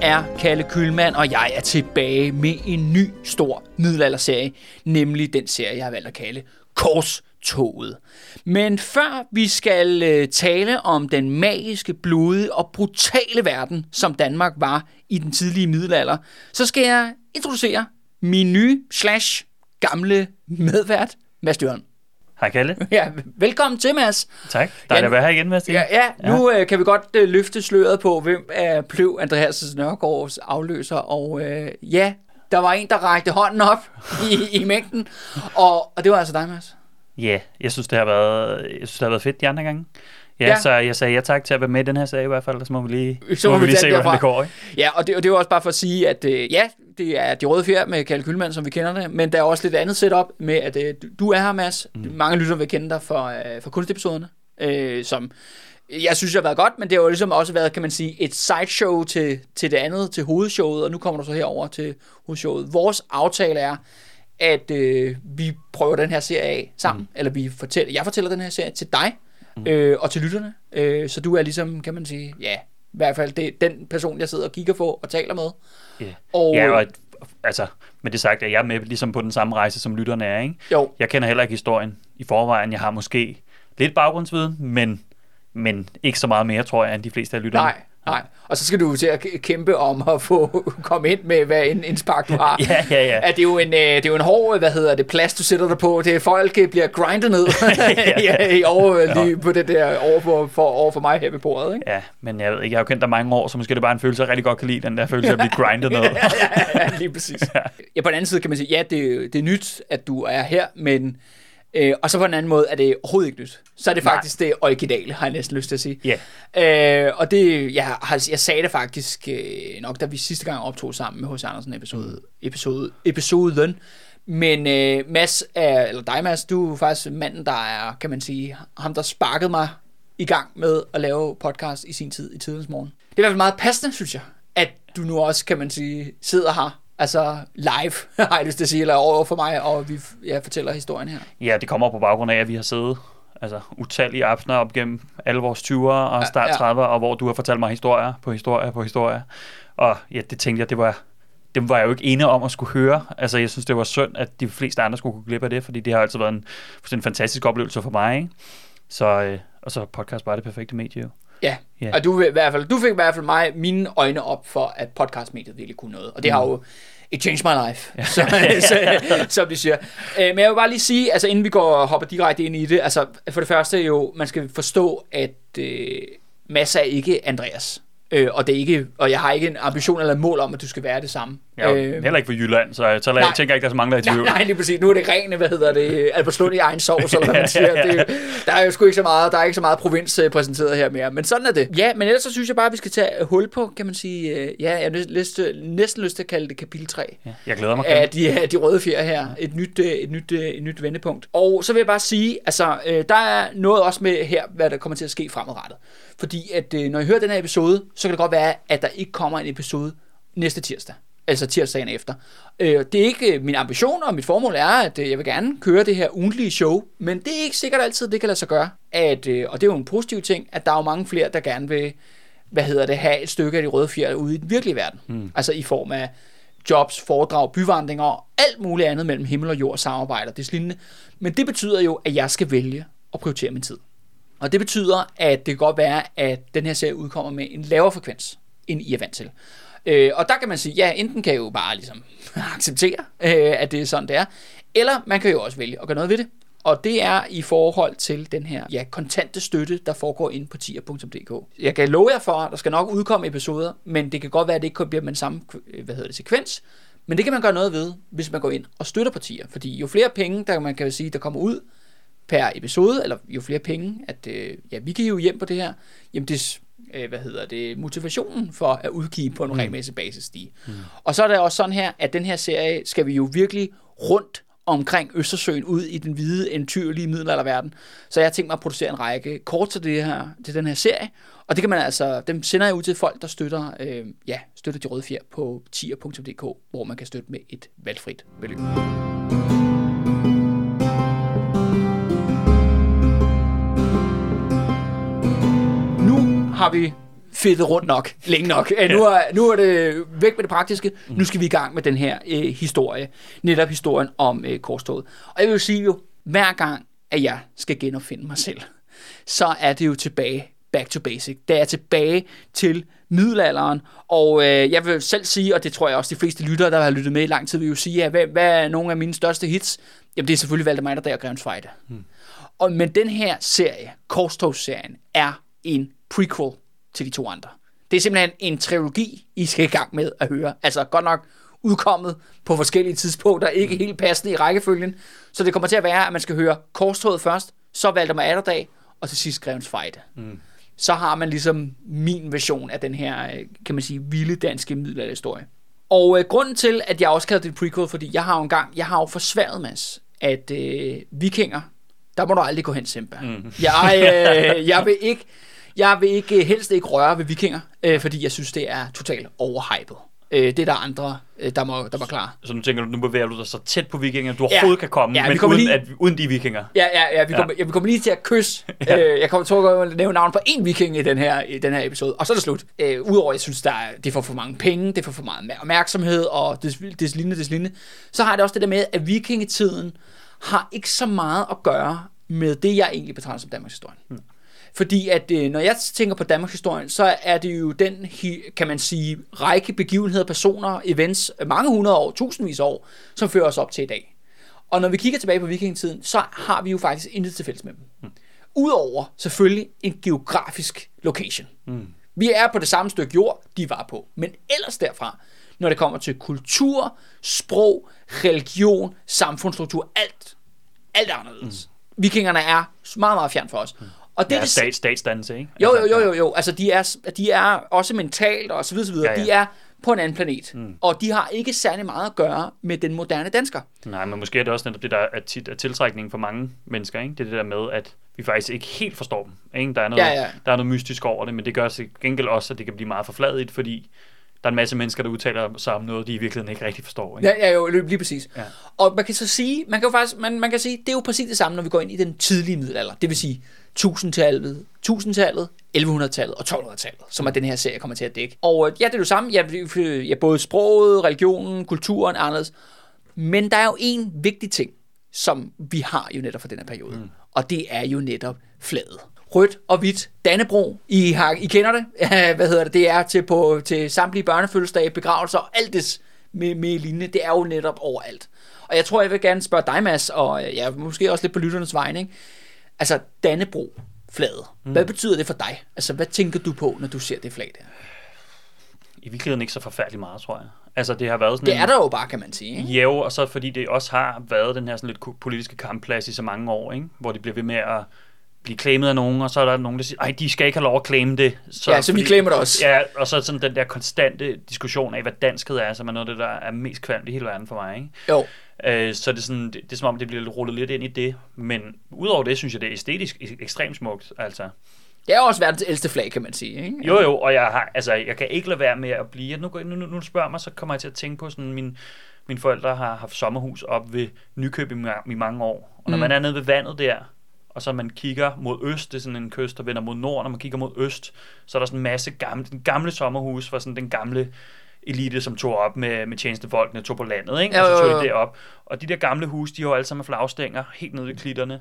er Kalle Kølmand, og jeg er tilbage med en ny stor middelalderserie, nemlig den serie, jeg har valgt at kalde Korstoget. Men før vi skal øh, tale om den magiske, blodige og brutale verden, som Danmark var i den tidlige middelalder, så skal jeg introducere min nye slash gamle medvært, Mads Dyrholm. Hej Kalle. Ja, velkommen til, Mads. Tak. Dejligt at være her igen, Mads. Ja, ja, nu øh, kan vi godt øh, løfte sløret på, hvem er Pløv Andreas Nørgaards afløser. Og øh, ja, der var en, der rækte hånden op i, i mængden. Og, og det var altså dig, Mads. Ja, jeg synes, det har været, jeg synes, det har været fedt de andre gange. Ja, Ja. ja, så jeg sagde ja tak til at være med i den her sag i hvert fald, og så må vi lige, Så må vi lige se, den hvordan derfra. det går. Ikke? Ja, og det, og det var også bare for at sige, at øh, ja, det er De Røde Fjer med Kalle Kylmand, som vi kender det, men der er også lidt andet setup med, at øh, du- er her, Mads. Mm. Mange lytter vil kende dig for, øh, for kunstepisoderne, øh, som jeg synes, det har været godt, men det har jo ligesom også været, kan man sige, et sideshow til, til det andet, til hovedshowet, og nu kommer du så herover til hovedshowet. Vores aftale er, at øh, vi prøver den her serie af sammen, mm. eller vi fortæller, jeg fortæller den her serie til dig, mm. øh, og til lytterne, øh, så du er ligesom, kan man sige, ja, i hvert fald det, den person, jeg sidder og kigger på og taler med. Ja, Og, ja og altså, med det sagt, at jeg er med ligesom på den samme rejse, som lytterne er. Ikke? Jo, Jeg kender heller ikke historien i forvejen. Jeg har måske lidt baggrundsviden, men, men ikke så meget mere, tror jeg, end de fleste af lytterne. nej, nej. Og så skal du til at kæmpe om at få komme ind med, hvad en indspark du har. Ja, ja, ja. At det, er jo en, øh, det er jo en hård, hvad hedder det, plads, du sætter dig på. Det er folk øh, bliver grindet ned ja, i over, lige på det der over for, for, over for mig her ved bordet. Ikke? Ja, men jeg ved ikke, jeg har jo kendt dig mange år, så måske er det bare en følelse, jeg rigtig godt kan lide, den der følelse at blive grindet ned. ja, lige præcis. Ja, på den anden side kan man sige, ja, det, det er nyt, at du er her, men... Øh, og så på den anden måde er det overhovedet ikke nyt. Så er det Nej. faktisk det originale, har jeg næsten lyst til at sige. Ja, Øh, og det, jeg, har, jeg sagde det faktisk øh, nok, da vi sidste gang optog sammen med H.C. Andersen episode, episode, episoden. Men øh, Mads, er, eller dig Mads, du er faktisk manden, der er, kan man sige, ham der sparkede mig i gang med at lave podcast i sin tid, i tidens morgen. Det er i hvert fald meget passende, synes jeg, at du nu også, kan man sige, sidder her, altså live, har jeg lyst til at sige, eller over for mig, og vi ja, fortæller historien her. Ja, det kommer på baggrund af, at vi har siddet altså, utallige aftener op gennem alle vores 20'ere og start ja. 30'ere, og hvor du har fortalt mig historier på historier på historier. Og ja, det tænkte jeg, det var, dem var jeg jo ikke ene om at skulle høre. Altså, jeg synes, det var synd, at de fleste andre skulle kunne glip af det, fordi det har altid været en, en fantastisk oplevelse for mig. Ikke? Så, øh, og så podcast bare det perfekte medie jo. Ja, Ja. og du, i hvert fald, du fik i hvert fald mig, mine øjne op for, at podcastmediet virkelig kunne noget. Og det har jo, it changed my life, ja. så, så, som de siger. Øh, Men jeg vil bare lige sige, altså inden vi går og hopper direkte ind i det, altså for det første jo, man skal forstå, at øh, masser er ikke Andreas. Øh, og det er ikke, og jeg har ikke en ambition eller et mål om, at du skal være det samme. Jeg er jo heller ikke fra Jylland, så, så nej. jeg tænker ikke, der er så mange, der er i Nej, tvivl. nej, lige præcis. Nu er det rene, hvad hedder det, Albertslund i egen sovs, eller hvad man siger. Ja, ja, ja. Det, der er jo sgu ikke så meget, der er ikke så meget provins øh, præsenteret her mere. Men sådan er det. Ja, men ellers så synes jeg bare, at vi skal tage hul på, kan man sige, øh, ja, jeg har næsten lyst, næsten lyst til at kalde det kapitel 3 Ja, jeg glæder mig. af de, af de røde fjer her. Et nyt, øh, et, nyt, øh, et nyt vendepunkt. Og så vil jeg bare sige, altså, øh, der er noget også med her, hvad der kommer til at ske fremadrettet. Fordi at øh, når I hører den her episode, så kan det godt være, at der ikke kommer en episode næste tirsdag. Altså tirsdagen efter. Øh, det er ikke øh, min ambition, og mit formål er, at øh, jeg vil gerne køre det her ugentlige show, men det er ikke sikkert altid, det kan lade sig gøre. At, øh, og det er jo en positiv ting, at der er jo mange flere, der gerne vil hvad hedder det, have et stykke af de røde fjer ude i den virkelige verden. Mm. Altså i form af jobs, foredrag, byvandringer og alt muligt andet mellem himmel og jord, samarbejder, det lignende. Men det betyder jo, at jeg skal vælge at prioritere min tid. Og det betyder, at det kan godt være, at den her serie udkommer med en lavere frekvens, end I er vant til. Øh, og der kan man sige, ja, enten kan jeg jo bare ligesom acceptere, øh, at det er sådan, det er, eller man kan jo også vælge at gøre noget ved det. Og det er i forhold til den her ja, kontante støtte, der foregår inde på tier.dk. Jeg kan love jer for, at der skal nok udkomme episoder, men det kan godt være, at det ikke bliver med den samme øh, hvad hedder det, sekvens. Men det kan man gøre noget ved, hvis man går ind og støtter partier. Fordi jo flere penge, der man kan sige, der kommer ud per episode, eller jo flere penge, at øh, ja, vi kan hive hjem på det her, jamen det, øh, hvad hedder det, motivationen for at udgive på en mm. regelmæssig basis stige. Mm. Og så er det også sådan her, at den her serie skal vi jo virkelig rundt omkring Østersøen ud i den hvide, eventyrlige middelalderverden. Så jeg har tænkt mig at producere en række kort til, det her, til den her serie, og det kan man altså, dem sender jeg ud til folk, der støtter, øh, ja, støtter de røde fjer på tier.dk, hvor man kan støtte med et valgfrit beløb. Har vi fedtet rundt nok, længe nok. Ja. Nu, er, nu er det væk med det praktiske. Nu skal vi i gang med den her øh, historie. Netop historien om øh, korstoget. Og jeg vil sige jo, hver gang, at jeg skal genopfinde mig selv, så er det jo tilbage back to basic. Det er tilbage til middelalderen, og øh, jeg vil selv sige, og det tror jeg også de fleste lyttere, der har lyttet med i lang tid, vil jo sige, at hvad, hvad er nogle af mine største hits? Jamen det er selvfølgelig Valdemar der og Grevens Fejde. Hmm. Og, men den her serie, Korstogsserien, er en prequel til de to andre. Det er simpelthen en trilogi, I skal i gang med at høre. Altså godt nok udkommet på forskellige tidspunkter, ikke helt passende i rækkefølgen. Så det kommer til at være, at man skal høre Korstoget først, så Valdemar Atterdag, og til sidst Grevens Fejde. Mm. Så har man ligesom min version af den her, øh, kan man sige, vilde danske middelalderhistorie. Og øh, grunden til, at jeg også kalder det prequel, fordi jeg har jo engang, jeg har jo forsværet, Mads, at øh, vikinger, der må du aldrig gå hen, Simba. Mm. Jeg, øh, jeg vil ikke, jeg vil ikke helst ikke røre ved vikinger, øh, fordi jeg synes, det er totalt overhypet. Øh, det er der andre, øh, der, må, der må klare. Så nu tænker du, nu bevæger du dig så tæt på vikinger, du overhovedet ja. kan komme, ja, men uden, lige... at, uden de vikinger. Ja, ja, ja, vi, ja. Kommer, ja, vi kommer lige til at kysse. ja. øh, jeg kommer til at nævne navn på én viking i den her, i den her episode, og så er det slut. Øh, Udover, jeg synes, der er, det får for mange penge, det får for meget opmærksomhed, og det, det lignende, det lignende. Så har det også det der med, at vikingetiden har ikke så meget at gøre med det, jeg egentlig betragter som Danmarks historie. Hmm. Fordi at øh, når jeg tænker på Danmarks historie, så er det jo den, kan man sige, række begivenheder, personer, events, mange hundrede år, tusindvis af år, som fører os op til i dag. Og når vi kigger tilbage på vikingetiden, så har vi jo faktisk intet til fælles med dem. Mm. Udover selvfølgelig en geografisk location. Mm. Vi er på det samme stykke jord, de var på. Men ellers derfra, når det kommer til kultur, sprog, religion, samfundsstruktur, alt, alt er anderledes. Mm. Vikingerne er meget, meget fjern for os. Mm. Og det ja, er stat, statsdannelse, ikke? Jo, jo, jo, jo, jo. Altså, de er, de er også mentalt og så videre, så videre. Ja, ja. De er på en anden planet. Mm. Og de har ikke særlig meget at gøre med den moderne dansker. Nej, men måske er det også netop det, der er tit er tiltrækningen for mange mennesker. Ikke? Det er det der med, at vi faktisk ikke helt forstår dem. Ikke? Der, er noget, ja, ja. der er noget mystisk over det, men det gør sig gengæld også, at det kan blive meget forfladigt, fordi der er en masse mennesker, der udtaler sig om noget, de i virkeligheden ikke rigtig forstår. Ikke? Ja, ja, jo, lige præcis. Ja. Og man kan så sige, man kan jo faktisk, man, man kan sige, det er jo præcis det samme, når vi går ind i den tidlige middelalder. Det vil sige 1000-tallet, 1000-tallet, 1100-tallet og 1200-tallet, som er den her serie kommer til at dække. Og ja, det er jo samme. Ja, ja, både sproget, religionen, kulturen er anderledes. Men der er jo en vigtig ting, som vi har jo netop for den her periode. Mm. Og det er jo netop flaget rødt og hvidt Dannebro. I, har, I kender det. Hvad hedder det? Det er til, på, til samtlige børnefødselsdage, begravelser og alt det med, med lignende. Det er jo netop overalt. Og jeg tror, jeg vil gerne spørge dig, Mads, og ja, måske også lidt på lytternes vegne. Ikke? Altså, Dannebro flaget. Mm. Hvad betyder det for dig? Altså, hvad tænker du på, når du ser det flag der? I virkeligheden ikke så forfærdeligt meget, tror jeg. Altså, det har været sådan Det er en, der jo bare, kan man sige. Ikke? Jo, og så fordi det også har været den her sådan lidt politiske kampplads i så mange år, ikke? hvor de bliver ved med at blive claimet af nogen, og så er der nogen, der siger, ej, de skal ikke have lov at claime det. Så, ja, så fordi, vi claimer det også. Ja, og så sådan den der konstante diskussion af, hvad danskhed er, som er noget af det, der er mest kvalmt i hele verden for mig. Ikke? Jo. Øh, så det er, sådan, det, det er som om, det bliver rullet lidt ind i det. Men udover det, synes jeg, det er æstetisk ekstremt smukt. Altså. Det er også verdens ældste flag, kan man sige. Ikke? Jo, jo, og jeg, har, altså, jeg kan ikke lade være med at blive... Nu, nu, nu, nu spørger mig, så kommer jeg til at tænke på sådan min... Mine forældre har haft sommerhus op ved Nykøbing i mange år. Og når mm. man er nede ved vandet der, og så man kigger mod øst, det er sådan en kyst, der vender mod nord, når man kigger mod øst, så er der sådan en masse gamle, den gamle sommerhus var sådan den gamle elite, som tog op med, med tjenestefolkene, tog på landet, ikke? og så tog de det op. Og de der gamle huse, de har jo alle sammen flagstænger, helt nede ved klitterne.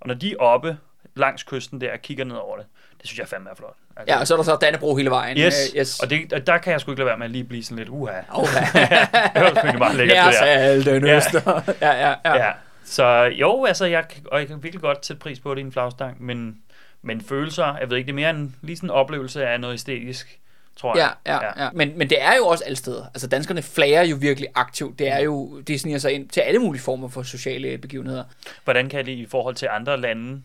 Og når de er oppe langs kysten der og kigger ned over det, det synes jeg fandme er flot. Altså, ja, og så er der så Dannebro hele vejen. Yes, uh, yes. og det, og der kan jeg sgu ikke lade være med at lige blive sådan lidt, uha. Uha. det var sgu meget lækkert, det der. den øster. ja, ja, ja. ja. Så jo, altså, jeg, og jeg kan virkelig godt sætte pris på det i en flagstang, men, men følelser, jeg ved ikke, det er mere en, lige sådan en oplevelse af noget æstetisk, tror jeg. Ja, ja, ja. ja. Men, men det er jo også alle steder. Altså, danskerne flager jo virkelig aktivt. Det er jo, det sniger sig ind til alle mulige former for sociale begivenheder. Hvordan kan det i forhold til andre lande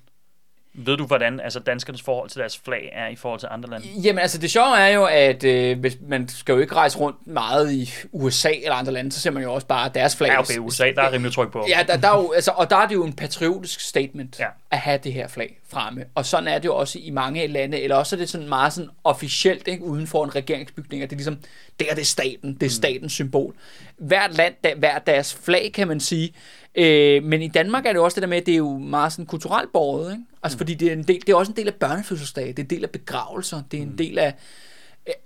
ved du, hvordan altså danskernes forhold til deres flag er i forhold til andre lande? Jamen altså, det sjove er jo, at øh, hvis man skal jo ikke rejse rundt meget i USA eller andre lande, så ser man jo også bare deres flag. Ja, okay, USA, der er rimelig tryk på. Ja, der, der er jo, altså, og der er det jo en patriotisk statement ja. at have det her flag fremme. Og sådan er det jo også i mange lande, eller også er det sådan meget sådan officielt, ikke, uden for en regeringsbygning, at det er ligesom, det er det staten, det er mm. statens symbol. Hvert land, der, hver deres flag, kan man sige, Øh, men i Danmark er det også det der med, at det er jo meget sådan kulturelt båret, ikke? Altså mm. fordi det er, en del, det er også en del af børnefødselsdage, det er en del af begravelser, det er en del af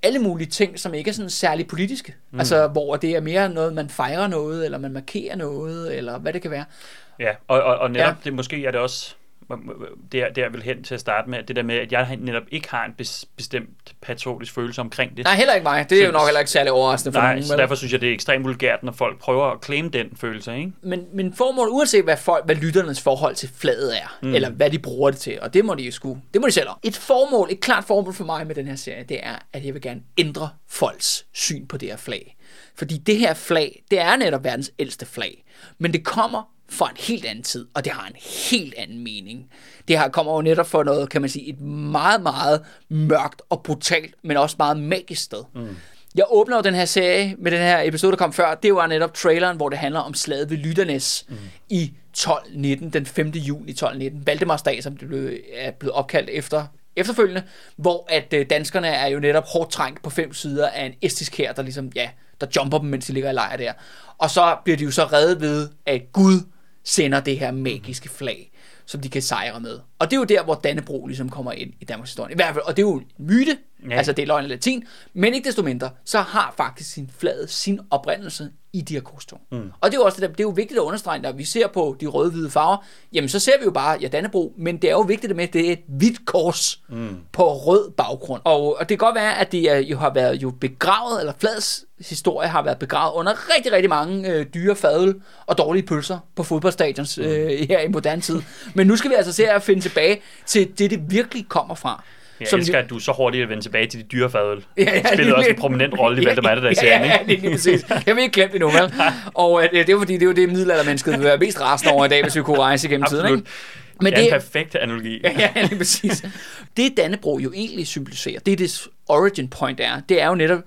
alle mulige ting, som ikke er sådan særlig politiske. Mm. Altså hvor det er mere noget, man fejrer noget, eller man markerer noget, eller hvad det kan være. Ja, og, og, og netop ja. det, måske er det også det er, det er vel hen til at starte med, det der med, at jeg netop ikke har en bestemt patriotisk følelse omkring det. Nej, heller ikke mig. Det er så, jo nok heller ikke særlig overraskende for nej, nogen. så derfor synes jeg, det er ekstremt vulgært, når folk prøver at claim den følelse, ikke? Men, men formål, uanset hvad, folk, hvad lytternes forhold til fladet er, mm. eller hvad de bruger det til, og det må de jo sku, det må de selv om. Et formål, et klart formål for mig med den her serie, det er, at jeg vil gerne ændre folks syn på det her flag. Fordi det her flag, det er netop verdens ældste flag. Men det kommer fra en helt anden tid, og det har en helt anden mening. Det her kommer jo netop for noget, kan man sige, et meget, meget mørkt og brutalt, men også meget magisk sted. Mm. Jeg åbner jo den her serie med den her episode, der kom før. Det var netop traileren, hvor det handler om slaget ved Lytternes mm. i 1219, den 5. juni 1219. Valdemars dag, som det blev, er blevet opkaldt efter efterfølgende, hvor at øh, danskerne er jo netop hårdt trængt på fem sider af en estisk her, der ligesom, ja, der jumper dem, mens de ligger i lejr der. Og så bliver de jo så reddet ved, at Gud sender det her magiske flag, som de kan sejre med. Og det er jo der, hvor Dannebro ligesom kommer ind i Danmarks historie. I hvert fald, og det er jo en myte, ja. altså det er løgn og latin, men ikke desto mindre, så har faktisk sin flade sin oprindelse i de her korstog. Mm. Og det er jo også det, der, det er jo vigtigt at understrege, når vi ser på de røde-hvide farver, jamen så ser vi jo bare, ja, Dannebro, men det er jo vigtigt med, at det er et hvidt kors mm. på rød baggrund. Og, og det kan godt være, at det er, jo har været jo begravet, eller Flads historie har været begravet under rigtig, rigtig mange øh, dyre fadøl og dårlige pølser på fodboldstadions mm. øh, her i moderne tid. Men nu skal vi altså se at finde tilbage til det, det virkelig kommer fra. Jeg som elsker, at du så hurtigt at vende tilbage til de dyre fadøl. Ja, ja, spillede også en prominent rolle i Valdemar ja, der serien, ja, ja, det er lige præcis. Jeg vil ikke glemme det nu, vel? Og øh, det er fordi, det er jo det middelaldermennesket vil være mest rasende over i dag, hvis vi kunne rejse igennem Absolut. tiden. Ikke? Men det er en perfekt analogi. Ja, ja, lige præcis. Det Dannebro jo egentlig symboliserer, det er det origin point er, det er jo netop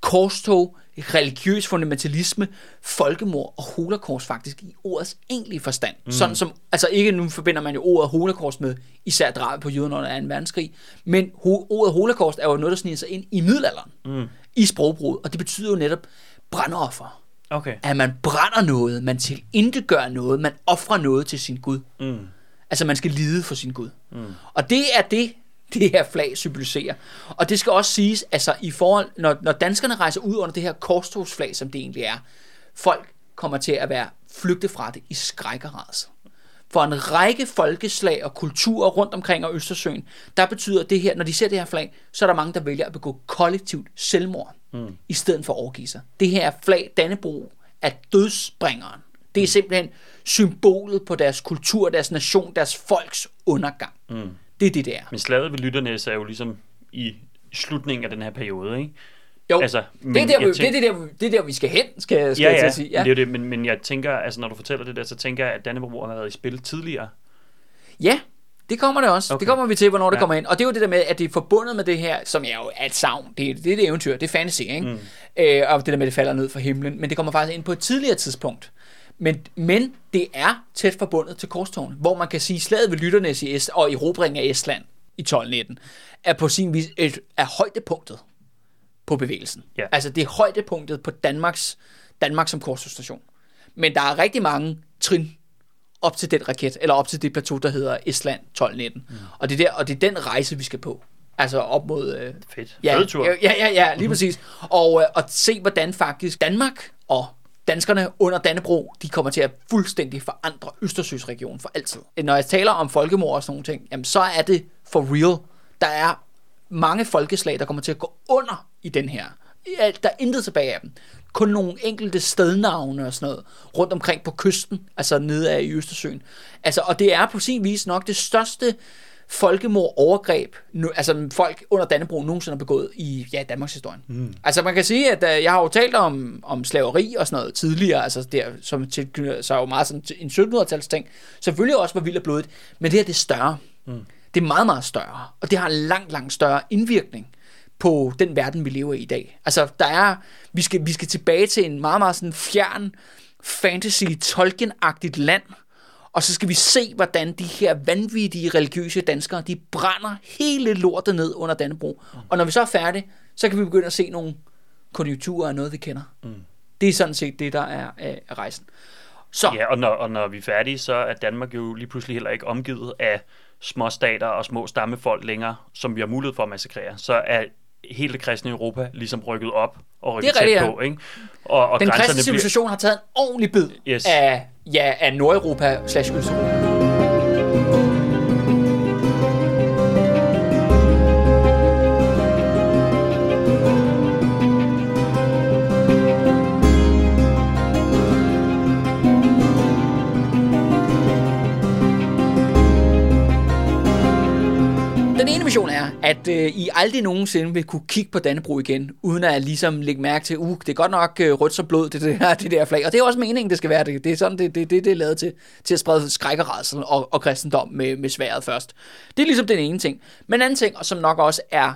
korstog religiøs fundamentalisme, folkemord og holocaust faktisk i ordets egentlige forstand. Mm. Sådan som, altså ikke nu forbinder man jo ordet holocaust med især drabet på jøderne under 2. verdenskrig, men ho- ordet holocaust er jo noget, der sniger sig ind i middelalderen, mm. i sprogbrud, og det betyder jo netop brandoffer. Okay. At man brænder noget, man til gør noget, man offrer noget til sin Gud. Mm. Altså man skal lide for sin Gud. Mm. Og det er det, det her flag symboliserer. Og det skal også siges, altså i forhold, når, når danskerne rejser ud under det her korstogsflag, som det egentlig er, folk kommer til at være flygte fra det i skræk og For en række folkeslag og kulturer rundt omkring og Østersøen, der betyder det her, når de ser det her flag, så er der mange, der vælger at begå kollektivt selvmord, mm. i stedet for at overgive sig. Det her flag, Dannebro, er dødsbringeren. Det er simpelthen symbolet på deres kultur, deres nation, deres folks undergang. Mm. Det er det, det er. Men slaget ved Lytternæs er jo ligesom i slutningen af den her periode, ikke? Jo, altså, men det, er der, tænker, det, er der, det er der, vi skal hen, skal, skal ja, jeg ja, sige. Ja, det er det, men, men jeg tænker, altså når du fortæller det der, så tænker jeg, at Dannebro har været i spil tidligere. Ja, det kommer det også. Okay. Det kommer vi til, hvornår det ja. kommer ind. Og det er jo det der med, at det er forbundet med det her, som er jo er et savn. Det er, det er et eventyr, det er fantasy, ikke? Mm. Øh, og det der med, at det falder ned fra himlen. Men det kommer faktisk ind på et tidligere tidspunkt. Men, men det er tæt forbundet til korstogene, hvor man kan sige, slaget ved Lytternes i Est og erobringen af Estland i 1219 er på sin vis et, er højdepunktet på bevægelsen. Ja. Altså det er højdepunktet på Danmarks, Danmark som korstogsstation. Men der er rigtig mange trin op til den raket, eller op til det plateau, der hedder Estland 1219. Mm. Og, det er der, og det er den rejse, vi skal på. Altså op mod... Øh, Fedt. Ja, Fødetur. ja, ja, ja, lige mm. præcis. Og, øh, og se, hvordan faktisk Danmark og danskerne under Dannebro, de kommer til at fuldstændig forandre Østersøsregionen for altid. Når jeg taler om folkemord og sådan nogle ting, jamen så er det for real. Der er mange folkeslag, der kommer til at gå under i den her. Der er intet tilbage af dem. Kun nogle enkelte stednavne og sådan noget rundt omkring på kysten, altså nede af i Østersøen. Altså, og det er på sin vis nok det største folkemord, overgreb, altså folk under Dannebro nogensinde har begået i ja, Danmarks historie. Mm. Altså man kan sige, at uh, jeg har jo talt om, om slaveri og sådan noget tidligere, altså der, som til, så er jo meget sådan en 1700-tals ting. Selvfølgelig også var vildt og blodigt, men det her det er større. Mm. Det er meget, meget større, og det har en langt, langt større indvirkning på den verden, vi lever i i dag. Altså, der er, vi skal, vi skal tilbage til en meget, meget sådan fjern, fantasy, Tolkien-agtigt land, og så skal vi se, hvordan de her vanvittige religiøse danskere, de brænder hele lortet ned under Dannebro. Mm. Og når vi så er færdige, så kan vi begynde at se nogle konjunkturer af noget, vi kender. Mm. Det er sådan set det, der er, er rejsen. Så, Ja, og når, og når vi er færdige, så er Danmark jo lige pludselig heller ikke omgivet af små stater og små stammefolk længere, som vi har mulighed for at massakrere. Så er hele det kristne Europa ligesom rykket op og rykket tæt på, ikke? Og, og den kristne civilisation har taget en ordentlig bid Yes. af, ja, af Nordeuropa slash Østeuropa. Mission er, at øh, I aldrig nogensinde vil kunne kigge på Dannebro igen, uden at ligesom lægge mærke til, uh, det er godt nok øh, rødt som blod, det, det, her, det der flag. Og det er også meningen, det skal være det. Det er sådan, det, det, det, det er lavet til, til at sprede skræk og rædsel og, og kristendom med, med sværet først. Det er ligesom den ene ting. Men anden ting, og som nok også er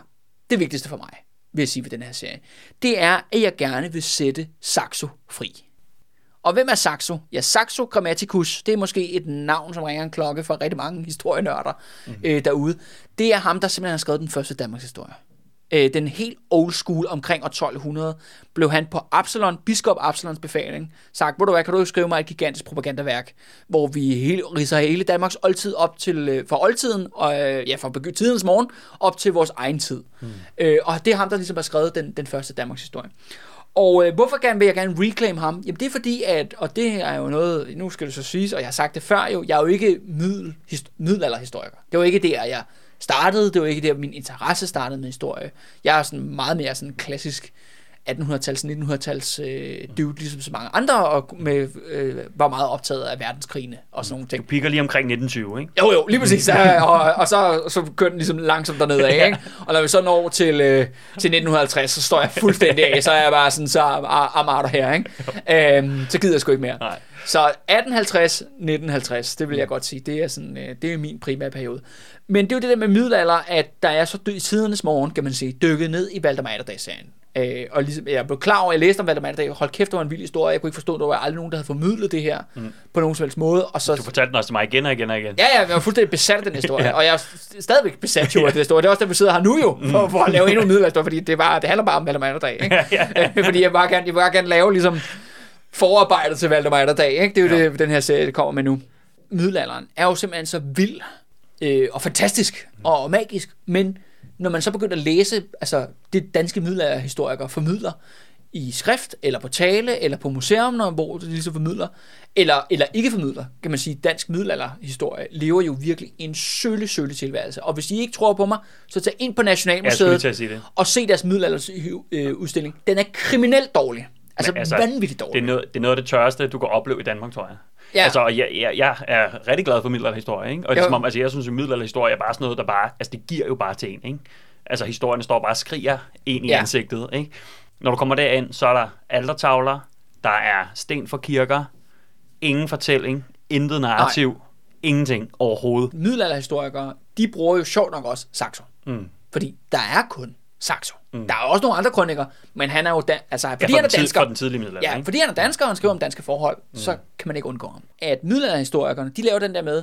det vigtigste for mig, vil jeg sige ved den her serie, det er, at jeg gerne vil sætte Saxo fri. Og hvem er Saxo? Ja, Saxo Grammaticus, det er måske et navn, som ringer en klokke for rigtig mange historienørder mm. øh, derude. Det er ham, der simpelthen har skrevet den første Danmarks historie. Øh, den helt old school omkring år 1200 blev han på Absalon, biskop Absalons befaling, sagt, hvor du hvad, kan du skrive mig et gigantisk propagandaværk, hvor vi hele, riser hele Danmarks oldtid op til, øh, fra oldtiden, og øh, ja, fra tidens morgen, op til vores egen tid. Mm. Øh, og det er ham, der ligesom har skrevet den, den første Danmarks historie. Og øh, hvorfor gerne vil jeg gerne reclaim ham? Jamen det er fordi, at, og det er jo noget, nu skal det så siges, og jeg har sagt det før jo, jeg er jo ikke middel, hist, middelalderhistoriker. Det var ikke der, jeg startede, det var ikke der, min interesse startede med historie. Jeg er sådan meget mere sådan klassisk 1800-tals, 1900-tals øh, dude, ligesom så mange andre, og med, øh, var meget optaget af verdenskrigene og sådan nogle ting. Du piker lige omkring 1920, ikke? Jo, jo, lige præcis. Ja, og, og så, så kører den ligesom langsomt dernede af, ikke? Og når vi så når til, øh, til 1950, så står jeg fuldstændig af, så er jeg bare sådan, så am out her, ikke? Øhm, så gider jeg sgu ikke mere. Nej. Så 1850-1950, det vil jeg godt sige, det er, sådan, øh, det er min primære periode. Men det er jo det der med middelalder, at der er så dy- i tidernes morgen, kan man sige, dykket ned i Valdemar Atterdag-serien. Øh, og ligesom, jeg blev klar over, jeg læste om Valdemar Atterdag, hold kæft, det var en vild historie, jeg kunne ikke forstå, der var aldrig nogen, der havde formidlet det her mm. på nogen som helst måde. Og så, Du fortalte den også til mig igen og igen og igen. Ja, ja, jeg var fuldstændig besat af den historie, Ja. og jeg er st- stadigvæk besat jo af den historie. Det er også der, vi sidder her nu jo, for, for at lave endnu en middelalderhistorie, fordi det, var, det handler bare om Valdemar Atterdag, ikke? Ja, ja, fordi jeg bare gerne, jeg bare gerne lave ligesom forarbejdet til Valdemar Atterdag, ikke? Det er jo Ja. det, den her serie kommer med nu. Middelalderen er jo simpelthen så vild øh, og fantastisk og, og magisk, men når man så begynder at læse, altså det danske middelalderhistorikere formidler i skrift, eller på tale, eller på museum, hvor det ligesom formidler, eller, eller ikke formidler, kan man sige, dansk middelalderhistorie lever jo virkelig en sølle, sølle tilværelse. Og hvis I ikke tror på mig, så tag ind på lige Nationalmuseet det. og se deres middelalderudstilling. Den er kriminelt dårlig. Altså, Men altså vanvittigt dårlig. Det er, noget, det er noget af det tørreste, du kan opleve i Danmark, tror jeg. Ja. Altså, og jeg, jeg, jeg er rigtig glad for middelalderhistorie, ikke? Og det er som om, altså, jeg synes, at middelalderhistorie er bare sådan noget, der bare, altså, det giver jo bare til en, ikke? Altså, historien står bare og skriger ind i Ja. ansigtet, ikke? Når du kommer derind, så er der altertavler, der er sten for kirker, ingen fortælling, intet narrativ, Nej. ingenting overhovedet. Middelalderhistorikere, de bruger jo sjovt nok også Saxo. Mm. Fordi der er kun Saxo. Mm. Der er også nogle andre kronikker, men han er jo dan- altså, fordi Ja, han er tid, dansker. for den tidlige middelalder, Ja, ikke? fordi han er dansker, og han skriver om danske forhold, mm. så kan man ikke undgå ham. At middelalderhistorikerne, de laver den der med,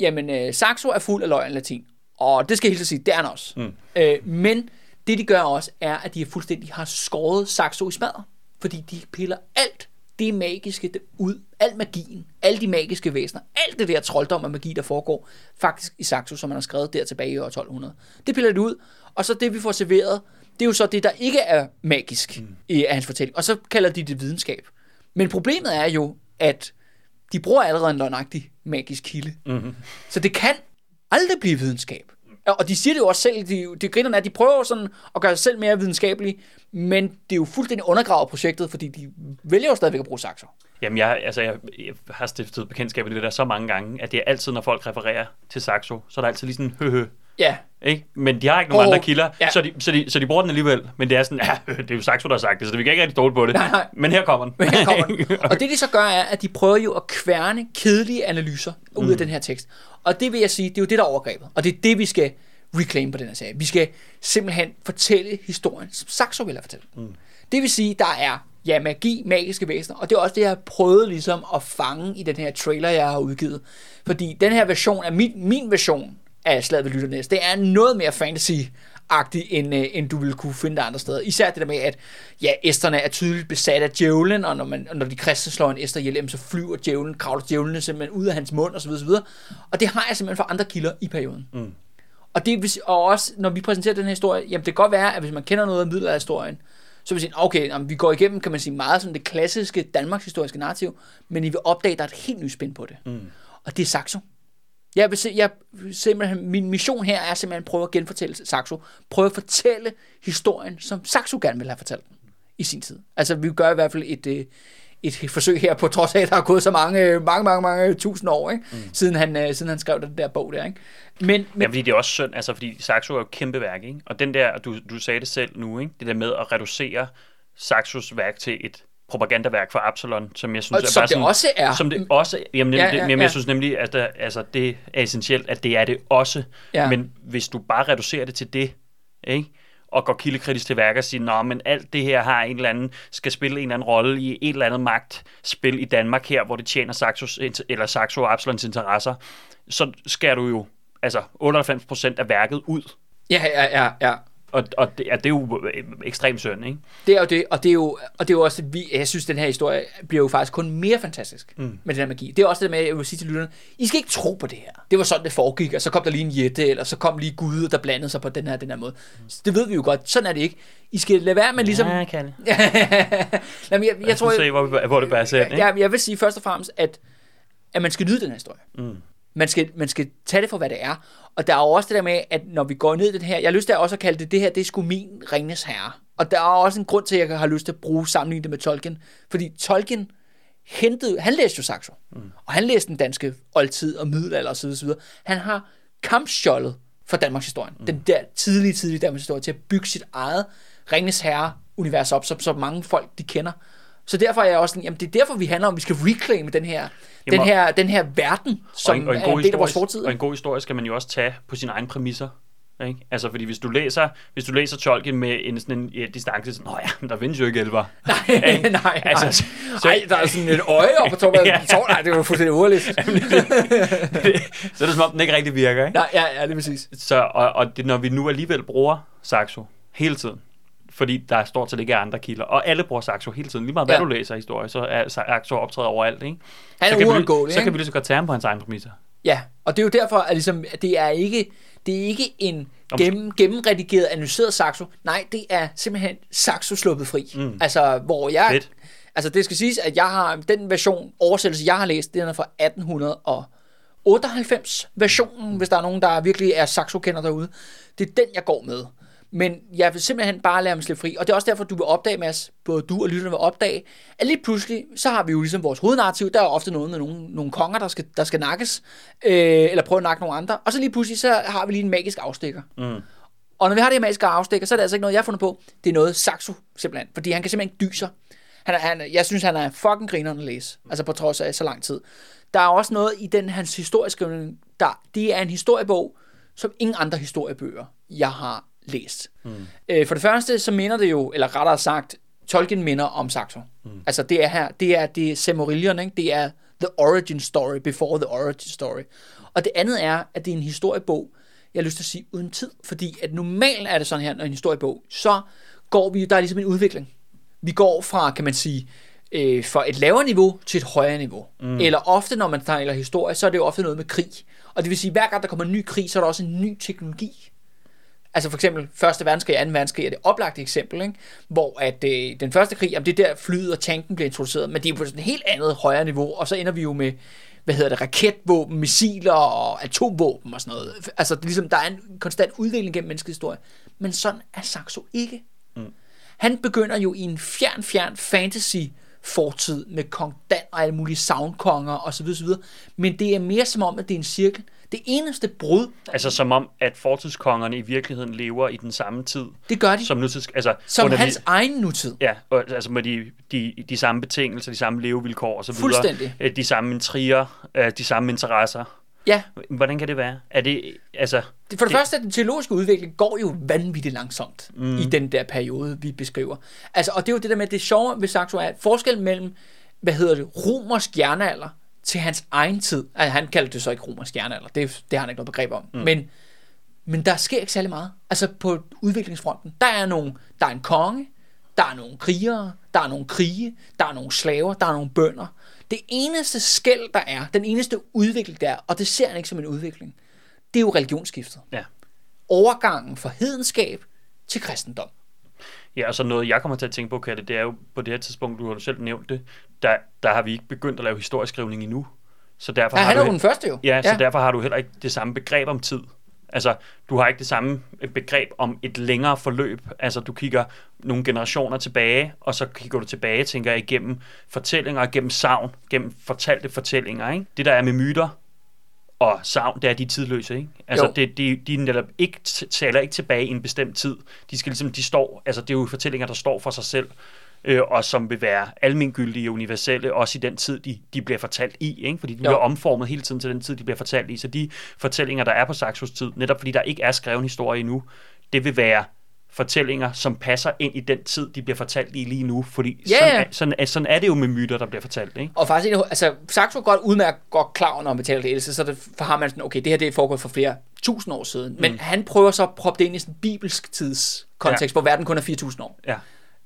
jamen, øh, Saxo er fuld af løgn latin. Og det skal jeg helt sige, det er han også. Mm. Øh, men det, de gør også, er, at de fuldstændig har skåret Saxo i smadret. Fordi de piller alt det magiske det ud, al magien, alle de magiske væsener, alt det der trolddom og magi, der foregår, faktisk i Saxo, som man har skrevet der tilbage i år 1200. Det piller det ud, og så det, vi får serveret, det er jo så det, der ikke er magisk mm. i hans fortælling. Og så kalder de det videnskab. Men problemet er jo, at de bruger allerede en løgnagtig magisk kilde. Mm-hmm. Så det kan aldrig blive videnskab. Og de siger det jo også selv, de, de grinerne er, at de prøver sådan at gøre sig selv mere videnskabelige, men det er jo fuldstændig undergravet projektet, fordi de vælger jo stadigvæk at bruge Saxo. Jamen, jeg, altså, jeg, jeg har stiftet bekendtskab med det der så mange gange, at det er altid, når folk refererer til Saxo, så er der altid lige sådan, høhø, Ja, ikke? Men de har ikke nogen Åh, andre kilder, ja. så, de, så, de, så de bruger den alligevel. Men det er sådan, ja, det er jo Saxo, der har sagt det, så vi kan ikke rigtig stole på det. Nej, nej. Men her kommer den. Men her kommer den. Og det de så gør er, at de prøver jo at kværne kedelige analyser ud mm. af den her tekst. Og det vil jeg sige, det er jo det, der er overgrebet. Og det er det, vi skal reclaim på den her serie. Vi skal simpelthen fortælle historien, som Saxo vil have fortalt. Mm. Det vil sige, der er ja, magi, magiske væsener, og det er også det, jeg har prøvet ligesom at fange i den her trailer, jeg har udgivet. Fordi den her version er min, min version af slaget ved Lytternæs. Det er noget mere fantasy agtigt end, øh, end du ville kunne finde det andre steder. Især det der med, at ja, æsterne er tydeligt besat af djævlen, og når, man, når de kristne slår en æster ihjel, så flyver djævlen, kravler djævlen simpelthen ud af hans mund, osv. osv. Og det har jeg simpelthen fra andre kilder i perioden. Mm. Og, det, og også, når vi præsenterer den her historie, jamen det kan godt være, at hvis man kender noget af middelalderhistorien, så vil vi sige, okay, jamen, vi går igennem, kan man sige, meget som det klassiske Danmarks historiske narrativ, men I vil opdage, at der er et helt nyt spin på det. Mm. Og det er Saxo. Jeg vil se, jeg simpelthen, min mission her er simpelthen at prøve at genfortælle Saxo. Prøve at fortælle historien, som Saxo gerne ville have fortalt den i sin tid. Altså, vi gør i hvert fald et, øh, et forsøg her, på trods af, at der er gået så mange, mange, mange, mange tusind år, ikke? Mm. Siden, han, øh, siden han skrev den der bog der. Ikke? Men, Men, men ja, fordi det er også synd, altså fordi Saxo er jo et kæmpe værk, ikke? Og den der, du, du sagde det selv nu, ikke? Det der med at reducere Saxos værk til et propagandaværk for Absalon, som jeg synes Og som det også er. Som det også, jamen, Ja, ja, ja, ja, jamen ja. jeg synes nemlig, at der, altså, det er essentielt, at det er det også. Ja. Men hvis du bare reducerer det til det, ikke? og går kildekritisk til værk og siger, Nå, men alt det her har en eller anden, skal spille en eller anden rolle i et eller andet magtspil i Danmark her, hvor det tjener Saxos, eller Saxo og Absalons interesser, så skal du jo altså 98% af værket ud. ja, ja, ja, ja. Og, og det, ja, det er jo øh, ekstremt synd, ikke? Det er jo det, og det er jo, og det er jo også, vi, jeg synes, den her historie bliver jo faktisk kun mere fantastisk mm. med den her magi. Det er også det med, at jeg vil sige til lytterne, I skal ikke tro på det her. Det var sådan, det foregik, og så kom der lige en jætte, eller så kom lige Gud, der blandede sig på den her, den her måde. Så det ved vi jo godt, sådan er det ikke. I skal lade være med ligesom... Ja, kan det. Jamen, jeg, jeg, jeg tror, se, jeg, hvor, vi- hvor det bærer sig ikke? jeg, jeg vil sige først og fremmest, at, at man skal nyde den her historie. Mm. Man skal, man skal tage det for, hvad det er. Og der er jo også det der med, at når vi går ned i den her, jeg har lyst til at også at kalde det, det her, det er sgu min Ringnes Herre. Og der er også en grund til, at jeg har lyst til at bruge sammenligning det med Tolkien. Fordi Tolkien hentede, han læste jo Saxo. Mm. Og han læste den danske oldtid og middelalder osv. osv. Han har kampstjålet for Danmarks historie. Mm. Den der tidlige, tidlige Danmarks historie til at bygge sit eget Ringnes Herre-univers op, som så mange folk de kender. Så derfor er jeg også sådan, jamen det er derfor, vi handler om, vi skal reclaime den her, den Jamen, her, den her verden, som og en, og en er god en del af vores historie, fortid. og en god historie skal man jo også tage på sine egne præmisser. Ikke? Altså, fordi hvis du læser, hvis du læser Tolkien med en sådan en ja, distance, så, nå ja, men der findes jo ikke elver. Nej, nej, nej. Altså, så- Ej, der er sådan et øje op på toppen Ja. ja. Nej, det var fuldstændig ureligt. så er det som om, den ikke rigtig virker. Ikke? Nej, ja, ja, er præcis. Så, og, og det, når vi nu alligevel bruger Saxo hele tiden, fordi der stort set ikke er andre kilder, og alle bruger Saxo hele tiden, lige meget hvad Ja. du læser historie, så er Saxo optræder overalt. Ikke? Han så er kan vi, så kan vi lige så godt tage ham på hans egen præmisser. Ja, og det er jo derfor, at ligesom, det er ikke, det er ikke en gennem, gennemredigeret, analyseret saxo. Nej, det er simpelthen saxo sluppet fri. Mm. Altså, hvor jeg... Fedt. Altså, det skal siges, at jeg har den version, oversættelse, jeg har læst, den er fra 1898 versionen, hvis der er nogen, der virkelig er saxo-kender derude. Det er den, jeg går med. Men jeg vil simpelthen bare lade ham slippe fri. Og det er også derfor, du vil opdage, Mads, både du og lytterne vil opdage, at lige pludselig, så har vi jo ligesom vores hovednarrativ, der er ofte noget med nogle, nogle konger, der skal, der skal nakkes, øh, eller prøve at nakke nogle andre. Og så lige pludselig, så har vi lige en magisk afstikker. Mm. Og når vi har det her magiske afstikker, så er det altså ikke noget, jeg har fundet på. Det er noget Saxo, simpelthen. Fordi han kan simpelthen ikke dyse. Han er, han, jeg synes, han er fucking grineren at læse. Altså på trods af så lang tid. Der er også noget i den hans historieskrivning, der, det er en historiebog, som ingen andre historiebøger, jeg har læst. Mm. Øh, for det første, så minder det jo, eller rettere sagt, Tolkien minder om Saxo. Mm. Altså det er her, det er, det Silmarillion, ikke? det er the origin story before the origin story. Og det andet er, at det er en historiebog, jeg har lyst til at sige uden tid, fordi at normalt er det sådan her, når en historiebog, så går vi, der er ligesom en udvikling. Vi går fra, kan man sige, øh, fra et lavere niveau til et højere niveau. Mm. Eller ofte, når man taler historie, så er det jo ofte noget med krig. Og det vil sige, hver gang der kommer en ny krig, så er der også en ny teknologi. Altså for eksempel Første verdenskrig og 2. verdenskrig er det oplagte eksempel, ikke? hvor at øh, den første krig, jamen det er der flyet og tanken bliver introduceret, men det er på sådan et helt andet højere niveau, og så ender vi jo med, hvad hedder det, raketvåben, missiler og atomvåben og sådan noget. Altså det er ligesom, der er en konstant udvikling gennem menneskets historie. Men sådan er Saxo ikke. Mm. Han begynder jo i en fjern, fjern fantasy fortid med kong Dan og alle mulige soundkonger og så videre, så videre. Men det er mere som om, at det er en cirkel. Det eneste brud, der, Altså som om, at fortidskongerne i virkeligheden lever i den samme tid, det gør de, som, nutids, altså, som under hans de, egen nutid. Ja, og, altså med de, de, de samme betingelser, de samme levevilkår videre. Fuldstændig. Øh, De samme intriger, øh, de samme interesser. Ja, Hvordan kan det være? Er det, altså... det, for det, det første, den teologiske udvikling går jo vanvittigt langsomt mm. i den der periode, vi beskriver. Altså, og det er jo det der med, det sjove ved Saxo er, at forskellen mellem, hvad hedder det, romersk jernalder til hans egen tid. Altså, han kaldte det så ikke romersk jernalder, det, det har han ikke noget begreb om. Mm. Men, men der sker ikke særlig meget. Altså på udviklingsfronten. Der er, nogle, der er en konge, der er nogle krigere, der er nogle krige, der er nogle slaver, der er nogle bønder. Det eneste skæld, der er, den eneste udvikling, der er, og det ser han ikke som en udvikling, det er jo religionsskiftet. Ja. Overgangen fra hedenskab til kristendom. Ja, og så noget, jeg kommer til at tænke på, Katte, det er jo på det her tidspunkt, du har selv nævnt det, der, der har vi ikke begyndt at lave historieskrivning endnu. Så derfor Ja, har han du er jo den første jo. Ja, så derfor har du heller ikke det samme begreb om tid. Altså, du har ikke det samme begreb om et længere forløb. Altså, du kigger nogle generationer tilbage, og så kigger du tilbage, tænker jeg, igennem fortællinger, gennem savn, gennem fortalte fortællinger. Ikke? Det, der er med myter og savn, det er de tidløse. Ikke? Altså, Jo. det, de, de netop ikke, taler ikke tilbage i en bestemt tid. De skal ligesom, de står, altså, det er jo fortællinger, der står for sig selv øh, og som vil være almengyldige og universelle, også i den tid, de, de bliver fortalt i, ikke? fordi de bliver omformet hele tiden til den tid, de bliver fortalt i. Så de fortællinger, der er på Saxos tid, netop fordi der ikke er skrevet historie endnu, det vil være fortællinger, som passer ind i den tid, de bliver fortalt i lige nu, fordi Ja, sådan, er, sådan, er, sådan er det jo med myter, der bliver fortalt. Ikke? Og faktisk, altså, Saxo godt udmærket godt klar, over, når man betaler det ældste, så det, for har man sådan, okay, det her det er foregået for flere tusind år siden. Men Mm. han prøver så at proppe det ind i sådan en bibelsk tidskontekst, ja. hvor verden kun er 4.000 år. Ja.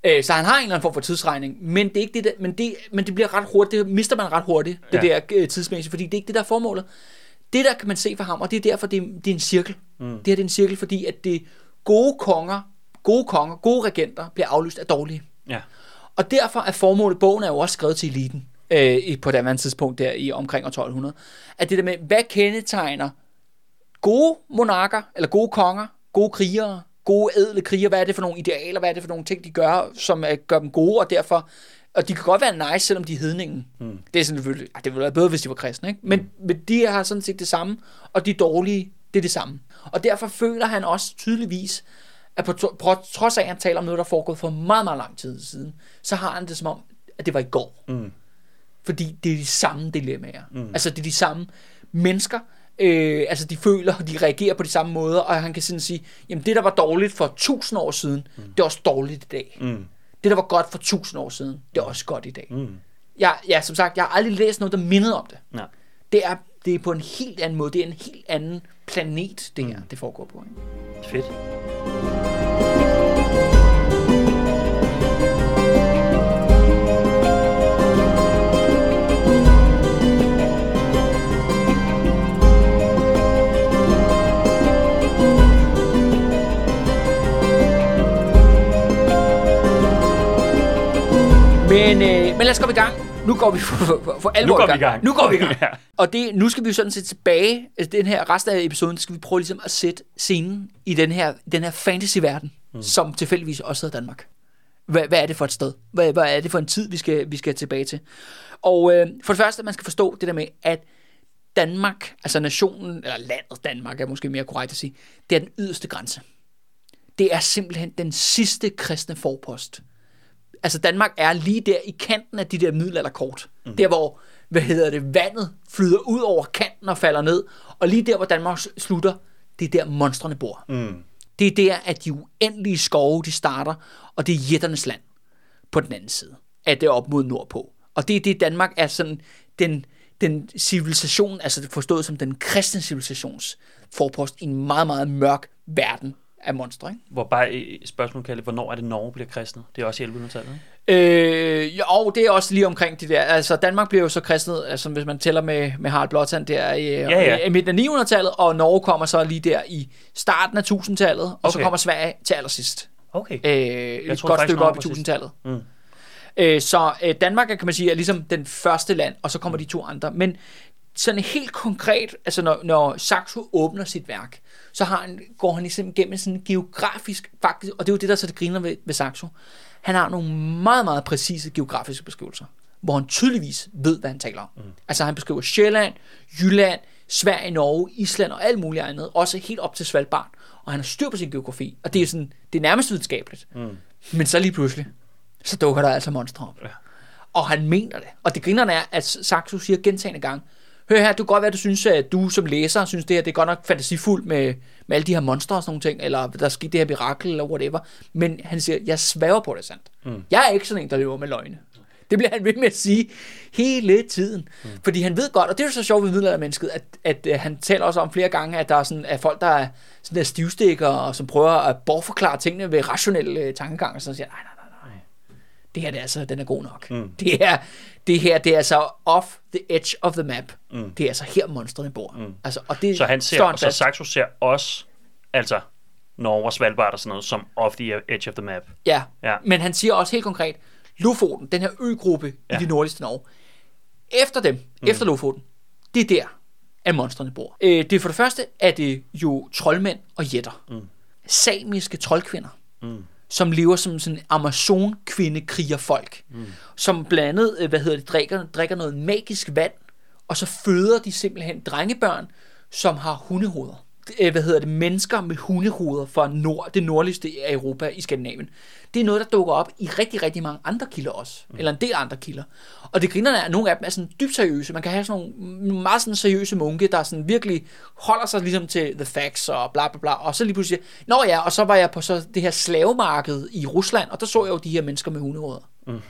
Øh, så han har en eller anden form for tidsregning, men det er ikke det, der, men det, men det bliver ret hurtigt, det mister man ret hurtigt, det Ja. der øh, tidsmæssigt, fordi det er ikke det, der er formålet. Det der kan man se for ham, og det er derfor, det er, det er en cirkel. Mm. Det her det er en cirkel, fordi at det gode konger, gode konger, gode regenter bliver aflyst af dårlige. Ja. Og derfor er formålet, bogen er jo også skrevet til eliten, øh, på det andet tidspunkt der i omkring år 1200, at det der med, hvad kendetegner gode monarker, eller gode konger, gode krigere, gode ædle krigere, hvad er det for nogle idealer, hvad er det for nogle ting, de gør, som øh, gør dem gode, og derfor, og de kan godt være nice, selvom de er hedningen. Mm. Det er sådan selvfølgelig, ah, det ville være bedre, hvis de var kristne, ikke? Men, men de har sådan set det samme, og de dårlige, det er det samme. Og derfor føler han også tydeligvis, at på, tro- på trods af, at han taler om noget, der er foregået for meget, meget lang tid siden, så har han det som om, at det var i går. Mm. Fordi det er de samme dilemmaer. Mm. Altså det er de samme mennesker, øh, altså de føler, de reagerer på de samme måder, og han kan sådan sige, jamen det, der var dårligt for 1000 år siden, mm. det er også dårligt i dag. Mm. Det, der var godt for 1000 år siden, det er også godt i dag. Mm. Jeg, ja, som sagt, jeg har aldrig læst noget, der mindede om det. Ja. Det er, det er på en helt anden måde. Det er en helt anden planet, det her, det foregår på. Ikke? Fedt. Men, øh, men lad os komme i gang. Nu går vi for, for, for, alvor Nu går vi i gang. Nu går vi i gang. Ja. Og det, nu skal vi jo sådan set tilbage, altså den her resten af episoden, skal vi prøve ligesom at sætte scenen i den her, den her fantasy-verden, mm. som tilfældigvis også hedder Danmark. Hvad, hvad er det for et sted? Hvad, hvad er det for en tid, vi skal, vi skal tilbage til? Og øh, for det første, man skal forstå det der med, at Danmark, altså nationen, eller landet Danmark er måske mere korrekt at sige, det er den yderste grænse. Det er simpelthen den sidste kristne forpost. Altså Danmark er lige der i kanten af de der middelalderkort. Mm. Der hvor, hvad hedder det, vandet flyder ud over kanten og falder ned. Og lige der hvor Danmark slutter, det er der monstrene bor. Mm. Det er der, at de uendelige skove, de starter, og det er jætternes land på den anden side. At det er op mod nordpå. Og det er det, Danmark er sådan, den, den civilisation, altså forstået som den kristne civilisations forpost i en meget, meget mørk verden af monstre. Ikke? Hvor bare et spørgsmål, Kalle, hvornår er det Norge bliver kristnet? Det er også i 1100-tallet, ikke? Øh, jo, det er også lige omkring det der. Altså, Danmark bliver jo så kristnet, altså, hvis man tæller med, med Harald Blåtand der i, ja, ja. ja. i midten af 900-tallet, og Norge kommer så lige der i starten af 1000-tallet, og okay. så kommer Sverige til allersidst. Okay. Øh, et troede godt stykke Norge op i var sidst. 1000-tallet. Mm. Øh, så øh, Danmark er, kan man sige, er ligesom den første land, og så kommer de to andre. Men sådan helt konkret, altså når, når Saxo åbner sit værk, så har han, går han ligesom gennem sådan en geografisk, faktisk, og det er jo det, der så det griner ved, ved Saxo. Han har nogle meget, meget præcise geografiske beskrivelser, hvor han tydeligvis ved, hvad han taler om. Mm. Altså han beskriver Sjælland, Jylland, Sverige, Norge, Island og alt muligt andet, også helt op til Svalbard. Og han har styr på sin geografi, og det er, sådan, det er nærmest videnskabeligt. Mm. Men så lige pludselig, så dukker der altså monstre op. Ja. Og han mener det. Og det grinerne er, at Saxo siger gentagende gange, hør her, det kan godt være, du synes, at du som læser synes, det her det er godt nok fantasifuldt med, med alle de her monstre og sådan nogle ting, eller der er sket det her mirakel, eller whatever. Men han siger, jeg sværger på det er sandt. Mm. Jeg er ikke sådan en, der lever med løgne. Det bliver han ved med at sige hele tiden. Mm. Fordi han ved godt, og det er jo så sjovt ved middelaldermennesket, at, at, at han taler også om flere gange, at der er, sådan, at folk, der er sådan der stivstikker, og som prøver at bortforklare tingene ved rationelle øh, tankegang, og så siger, nej, nej. Det her, det er altså, den er god nok. Mm. Det, her, det her, det er altså off the edge of the map. Mm. Det er altså her, monstrene bor. Mm. Altså, og det Så han ser, står han så. Saxo ser også, altså Norge og Svalbard og sådan noget, som off the edge of the map. Ja. Ja. men han siger også helt konkret, Lofoten, den her øgruppe. Ja. i det nordligste Norge, efter dem, mm. efter Lofoten, det er der, at monstrene bor. Øh, det er for det første, at det jo troldmænd og jætter. Mm. Samiske troldkvinder. Mm som lever som sådan amazon kvinde kriger folk mm. som blandt andet, øh, hvad hedder det, drikker, drikker noget magisk vand, og så føder de simpelthen drengebørn, som har hundehoveder. Øh, Hvad hedder det? Mennesker med hundehoveder fra nord, det nordligste af Europa i Skandinavien. Det er noget, der dukker op i rigtig, rigtig mange andre kilder også. Mm. Eller en del andre kilder. Og det grinerne er, at nogle af dem er sådan dybt seriøse. Man kan have sådan nogle meget sådan seriøse munke, der sådan virkelig holder sig ligesom til the facts og bla bla bla. Og så lige pludselig Nå ja, og så var jeg på så det her slavemarked i Rusland, og der så jeg jo de her mennesker med hundehoveder. Mm.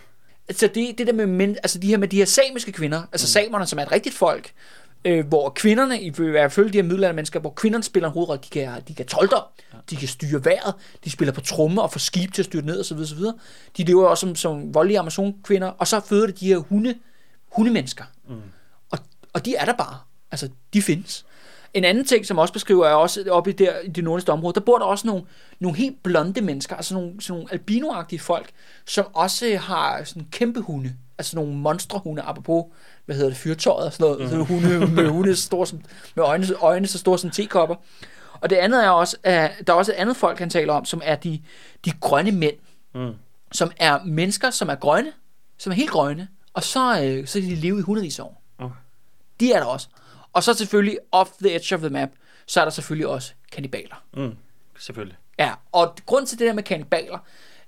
Altså det, det der med, altså de her, med de her samiske kvinder, altså mm. samerne, som er et rigtigt folk, øh, hvor kvinderne, i hvert fald de her middelaldermennesker, hvor kvinderne spiller en hovedrolle, de kan, de kan tolder, ja. de kan styre vejret, de spiller på tromme og får skib til at styre ned osv. osv. De lever også som, som voldelige Amazon-kvinder, og så føder det de her hunde, hundemennesker. Mm. Og, og de er der bare. Altså, de findes. En anden ting, som også beskriver, er også oppe i, der, i det nordligste område, der bor der også nogle, nogle helt blonde mennesker, altså nogle, sådan nogle albinoagtige folk, som også har sådan kæmpe hunde, altså nogle monstrehunde, apropos, hvad hedder det, fyrtøjet og sådan noget, mm. sådan hunde med hunde store som, med øjne, øjne så store som tekopper. Og det andet er også, at der er også et andet folk, han taler om, som er de, de grønne mænd, Mm. som er mennesker, som er grønne, som er helt grønne, og så, øh, så kan de leve i hundredvis af år. Okay. De er der også. Og så selvfølgelig, off the edge of the map, så er der selvfølgelig også kannibaler. Mm. Selvfølgelig. Ja, og grund til det der med kannibaler,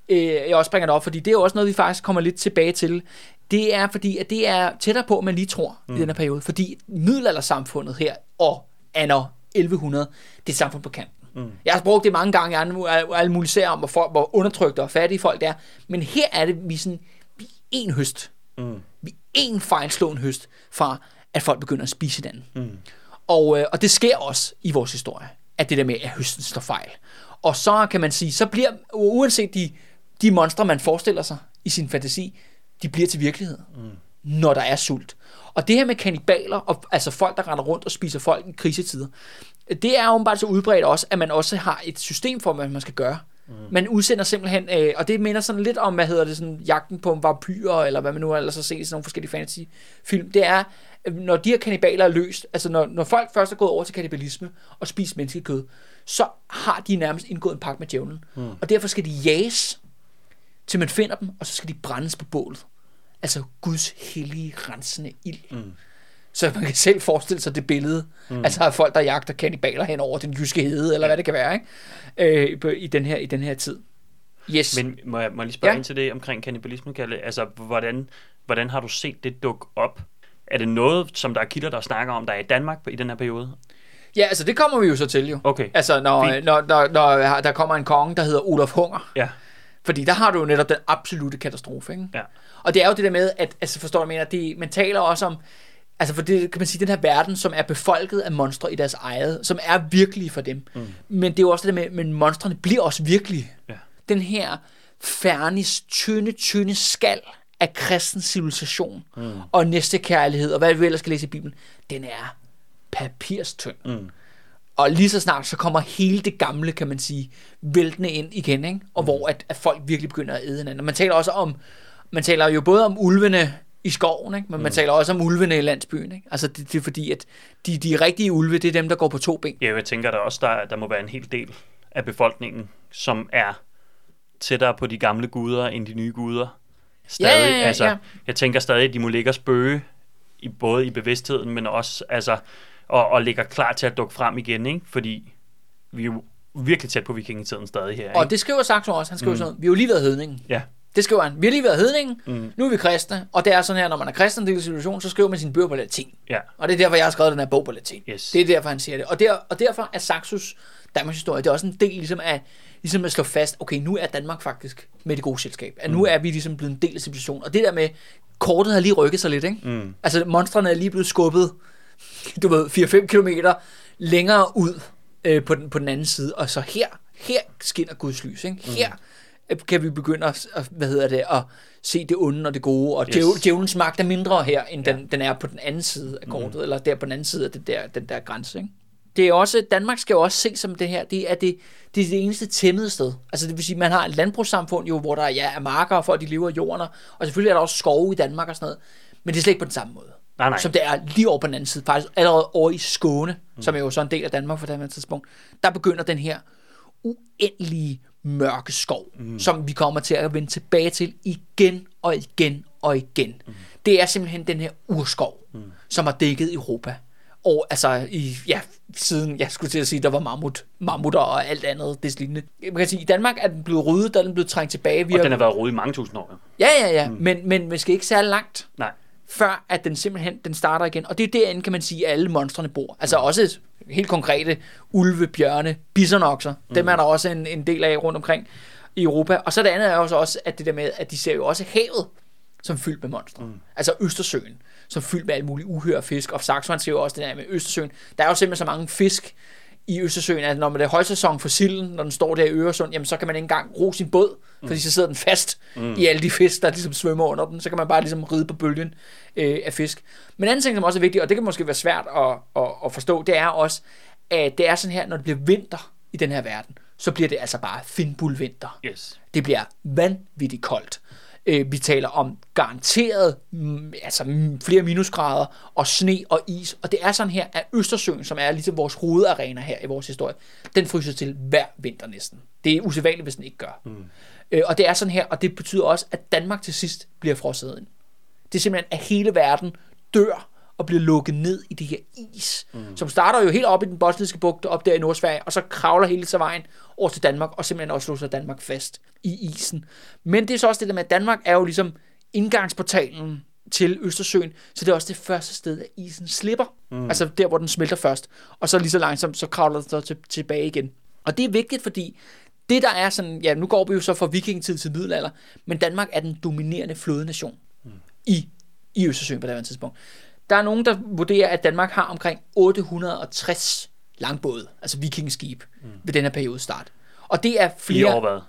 øh, jeg også bringer det op, fordi det er jo også noget, vi faktisk kommer lidt tilbage til, det er fordi, at det er tættere på, man lige tror mm. i den her periode. Fordi middelaldersamfundet her, og anno 1100, det er samfund på kanten. Mm. Jeg har brugt det mange gange, har alle mulige serier om, hvor, folk, hvor undertrykte og fattige folk er. Men her er det, vi sådan, vi en høst. Mm. Vi en fejlslåen høst fra, at folk begynder at spise hinanden. Mm. Og, øh, og det sker også i vores historie, at det der med, at høsten står fejl. Og så kan man sige, så bliver, uanset de, de monstre, man forestiller sig i sin fantasi, de bliver til virkelighed, mm. når der er sult. Og det her med kannibaler, og, altså folk, der render rundt og spiser folk i krisetider, det er åbenbart så udbredt også, at man også har et system for, hvad man skal gøre. Mm. Man udsender simpelthen, øh, og det minder sådan lidt om, hvad hedder det, sådan jagten på vampyrer, eller hvad man nu ellers har set i sådan nogle forskellige fantasy-film. Det er, når de her kannibaler er løst, altså når, når folk først er gået over til kanibalisme og spist menneskekød, så har de nærmest indgået en pagt med djævlen. Mm. Og derfor skal de jages, til man finder dem, og så skal de brændes på bålet. Altså Guds hellige, rensende ild. Mm. Så man kan selv forestille sig det billede. Mm. Altså af folk, der jagter kannibaler hen over den jyske hede, eller hvad det kan være, ikke? Øh, på- i, den her, i den her tid. Yes. Men må jeg, må jeg lige spørge Ja. ja. ind til det omkring kannibalisme, Kalle? Altså, hvordan, hvordan har du set det dukke op? Er det noget, som der er kilder, der snakker om, der er i Danmark i den her periode? Ja, altså det kommer vi jo så til jo. Okay. Altså når, Fint. når, når, når der kommer en konge, der hedder Olaf Hunger. Ja. Fordi der har du jo netop den absolute katastrofe, ikke? Ja. Og det er jo det der med, at, altså forstår du, mener, det, man taler også om, altså for det kan man sige, den her verden, som er befolket af monstre i deres eget, som er virkelige for dem. Mm. Men det er jo også det der med, men monstrene bliver også virkelige. Ja. Den her fernis, tynde, tynde skal af kristen civilisation mm. og næstekærlighed, og hvad vi ellers skal læse i Bibelen, den er papirstynd. Mm. Og lige så snart, så kommer hele det gamle, kan man sige, væltende ind igen, ikke? Og mm. hvor at, at folk virkelig begynder at æde hinanden. Og man taler også om, man taler jo både om ulvene i skoven, ikke? men man taler også om ulvene i landsbyen. Ikke? Altså det, det er fordi, at de, de rigtige ulve, det er dem, der går på to ben. Ja, jeg tænker der også, der, der må være en hel del af befolkningen, som er tættere på de gamle guder end de nye guder. Stadig, Ja, ja, ja, altså, ja. Jeg tænker stadig, at de må ligge og spøge, i, både i bevidstheden, men også altså, og, og ligger klar til at dukke frem igen, ikke? fordi vi er jo virkelig tæt på vikingetiden stadig her. Ikke? Og det skriver Saxo også, han skriver mm. sådan vi har jo lige været hedningen. Ja, Det skriver han. Vi har lige været hedningen, mm. nu er vi kristne, og det er sådan her, når man er kristen i situation, så skriver man sine bøger på latin. Ja. Og det er derfor, jeg har skrevet den her bog på latin. Yes. Det er derfor, han siger det. Og, der, og derfor er Saxos Danmarks historie, det er også en del ligesom af, ligesom at slå fast, okay, nu er Danmark faktisk med det gode selskab. At nu er vi ligesom blevet en del af civilisationen. Og det der med, kortet har lige rykket sig lidt, ikke? Mm. Altså, monstrene er lige blevet skubbet, du ved, 4-5 kilometer længere ud øh, på, den, på den anden side. Og så her, her skinner Guds lys, ikke? Her øh, kan vi begynde at, hvad hedder det, at se det onde og det gode, og Yes. djævelens magt er mindre her, end den, den er på den anden side af kortet, mm. eller der på den anden side af det der, den der grænse, ikke? Det er også, Danmark skal jo også se som det her, det er det, det, er det eneste tæmmede sted. Altså det vil sige, man har et landbrugssamfund jo, hvor der ja, er marker, og folk de lever af jorden, og selvfølgelig er der også skove i Danmark og sådan noget, men det er slet ikke på den samme måde. Nej, nej. Som det er lige over på den anden side, faktisk allerede over i Skåne, mm. som er jo så en del af Danmark på det her tidspunkt, der begynder den her uendelige mørke skov, mm. som vi kommer til at vende tilbage til igen og igen og igen. Mm. Det er simpelthen den her urskov, mm. som har dækket Europa. Og altså, i, ja, siden, jeg skulle til at sige, der var mammut, mammutter og alt andet, det lignende. Man kan sige, i Danmark er den blevet ryddet, der er den blevet trængt tilbage. Vi Og har, den har været rodet i mange tusind år. jo. Ja, ja, ja, mm. men, men man skal ikke særlig langt Nej. Før at den simpelthen den starter igen. Og det er derinde, kan man sige, at alle monstrene bor. Altså også helt konkrete ulve, bjørne, bisonokser. Mm. Dem er der også en, en del af rundt omkring i Europa. Og så det andet er også, også at det der med, at de ser jo også havet som fyldt med monstre. Mm. Altså Østersøen, som fyldt med alle mulige uhyre fisk. Og han siger jo også det der med Østersøen. Der er jo simpelthen så mange fisk i Østersøen, at når man det er højsæson for silden, når den står der i Øresund, jamen så kan man ikke engang ro sin båd, fordi så sidder den fast mm. i alle de fisk, der ligesom svømmer under den. Så kan man bare ligesom ride på bølgen øh, af fisk. Men en anden ting, som også er vigtigt, og det kan måske være svært at, at, at forstå, det er også, at det er sådan her, når det bliver vinter i den her verden, så bliver det altså bare finbulvinter. Yes. Det bliver vanvittigt koldt. Øh, vi taler om garanteret mm, altså mm, flere minusgrader og sne og is. Og det er sådan her, at Østersøen, som er ligesom vores hovedarena her i vores historie, den fryser til hver vinter næsten. Det er usædvanligt, hvis den ikke gør. Mm. Øh, og det er sådan her, og det betyder også, at Danmark til sidst bliver frosset ind. Det er simpelthen, at hele verden dør og bliver lukket ned i det her is, mm. som starter jo helt op i den bosniske bugt, op der i Nordsverige, og så kravler hele sig vejen over til Danmark, og simpelthen også låser Danmark fast i isen. Men det er så også det der med, at Danmark er jo ligesom indgangsportalen til Østersøen, så det er også det første sted, at isen slipper. Mm. Altså der, hvor den smelter først, og så lige så langsomt, så kravler den så til, tilbage igen. Og det er vigtigt, fordi det der er sådan, ja, nu går vi jo så fra vikingetid til middelalder, men Danmark er den dominerende flådenation mm. i, i Østersøen på det her tidspunkt. Der er nogen, der vurderer, at Danmark har omkring 860 langbåde, altså vikingeskib, mm. ved den her periode start. Og det er I flere... år hvad?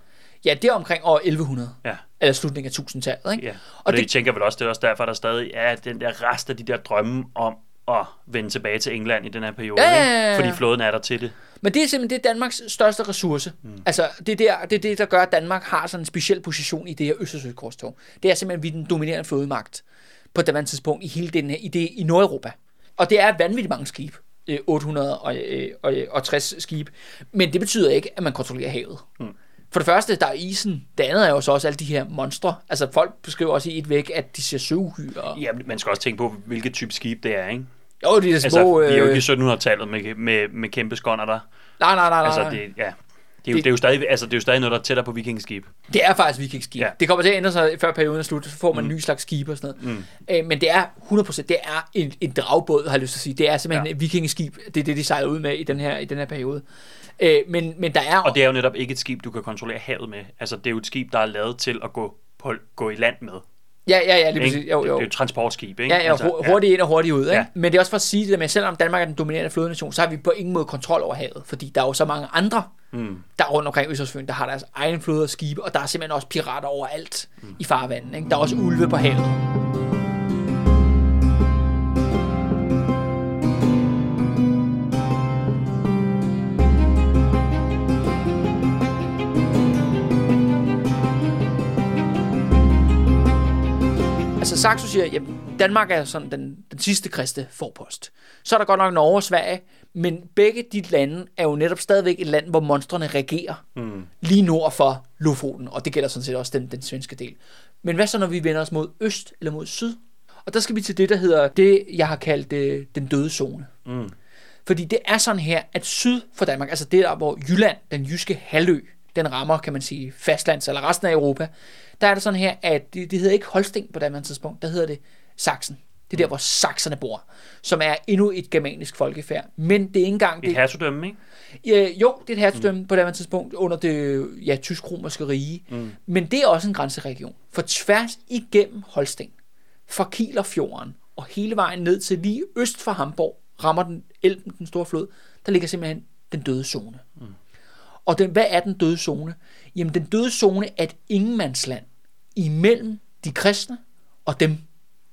Ja, det er omkring år 1100. Ja. Eller slutningen af 1000-tallet, ikke? Ja. Og, Og det, det- tænker vel også, det er også derfor, der stadig er den der rest af de der drømme om at vende tilbage til England i den her periode. Ja, ja, ja, ja. Fordi flåden er der til det. Men det er simpelthen det er Danmarks største ressource. Mm. Altså, det er, der, det er det, der gør, at Danmark har sådan en speciel position i det her Østersøkorstog. Det er simpelthen, at vi er den dominerende flådemagt på det tidspunkt i hele den her, i, det, i Nordeuropa. Og det er vanvittigt mange skibe. Øh, 860 skibe. Men det betyder ikke, at man kontrollerer havet. Mm. For det første, der er isen. Det andet er jo så også alle de her monstre. Altså, folk beskriver også i et væk, at de ser søuhyre. Ja, man skal også tænke på, hvilket type skib det er, ikke? Jo, de er Altså, små... vi er jo øh, ikke i 1700-tallet med, med, med kæmpe skånder der. nej, nej, nej, nej. Altså, det, ja. Det er, jo, Det- det, er jo stadig, altså, det er jo stadig noget, der er tættere på vikingeskib. Det er faktisk vikingskib. Ja. Det kommer til at ændre sig før perioden er slut, så får man mm. en ny slags skib og sådan noget. Mm. Øh, men det er 100%, det er en, en dragbåd, har jeg lyst til at sige. Det er simpelthen. Ja. et vikingeskib. Det er det, de sejler ud med i den her, i den her periode. Øh, men, men der er... Og det er jo netop ikke et skib, du kan kontrollere havet med. Altså, det er jo et skib, der er lavet til at gå, på, gå i land med. Ja, ja, ja, lige præcis. Jo, Det, jo. det er transportskib, ikke? Ja, ja, altså, hurtigt ind og hurtigt ud. Ikke? Ja. Ja. Men det er også for at sige det med, at selvom Danmark er den dominerende flådenation, så har vi på ingen måde kontrol over havet. Fordi der er jo så mange andre, mm. der er rundt omkring Østersøen, der har deres egen flåde og skibe, og der er simpelthen også pirater overalt mm. i farvandet. Ikke? Der er også ulve på havet. Altså Saxo siger, at Danmark er sådan den, den sidste kristne forpost. Så er der godt nok Norge og Sverige, men begge de lande er jo netop stadigvæk et land, hvor monstrene regerer. Mm. Lige nord for Lofoten, og det gælder sådan set også den, den svenske del. Men hvad så, når vi vender os mod øst eller mod syd? Og der skal vi til det, der hedder det, jeg har kaldt øh, den døde zone. Mm. Fordi det er sådan her, at syd for Danmark, altså det der, hvor Jylland, den jyske halvø, den rammer, kan man sige, fastlands eller resten af Europa, der er det sådan her, at det, det hedder ikke Holsten på det tidspunkt, der hedder det Sachsen. Det er der, hvor sakserne bor, som er endnu et germanisk folkefærd. Men det er ikke engang... Et Det, hertugdømme, ikke? ja, jo, det er et hertugdømme mm. på det tidspunkt under det ja, tysk-romerske rige. Mm. Men det er også en grænseregion. For tværs igennem Holsten, fra Kielerfjorden og hele vejen ned til lige øst for Hamburg, rammer den Elben, den store flod, der ligger simpelthen den døde zone. Mm. Og den, hvad er den døde zone? Jamen, den døde zone er et ingenmandsland imellem de kristne og dem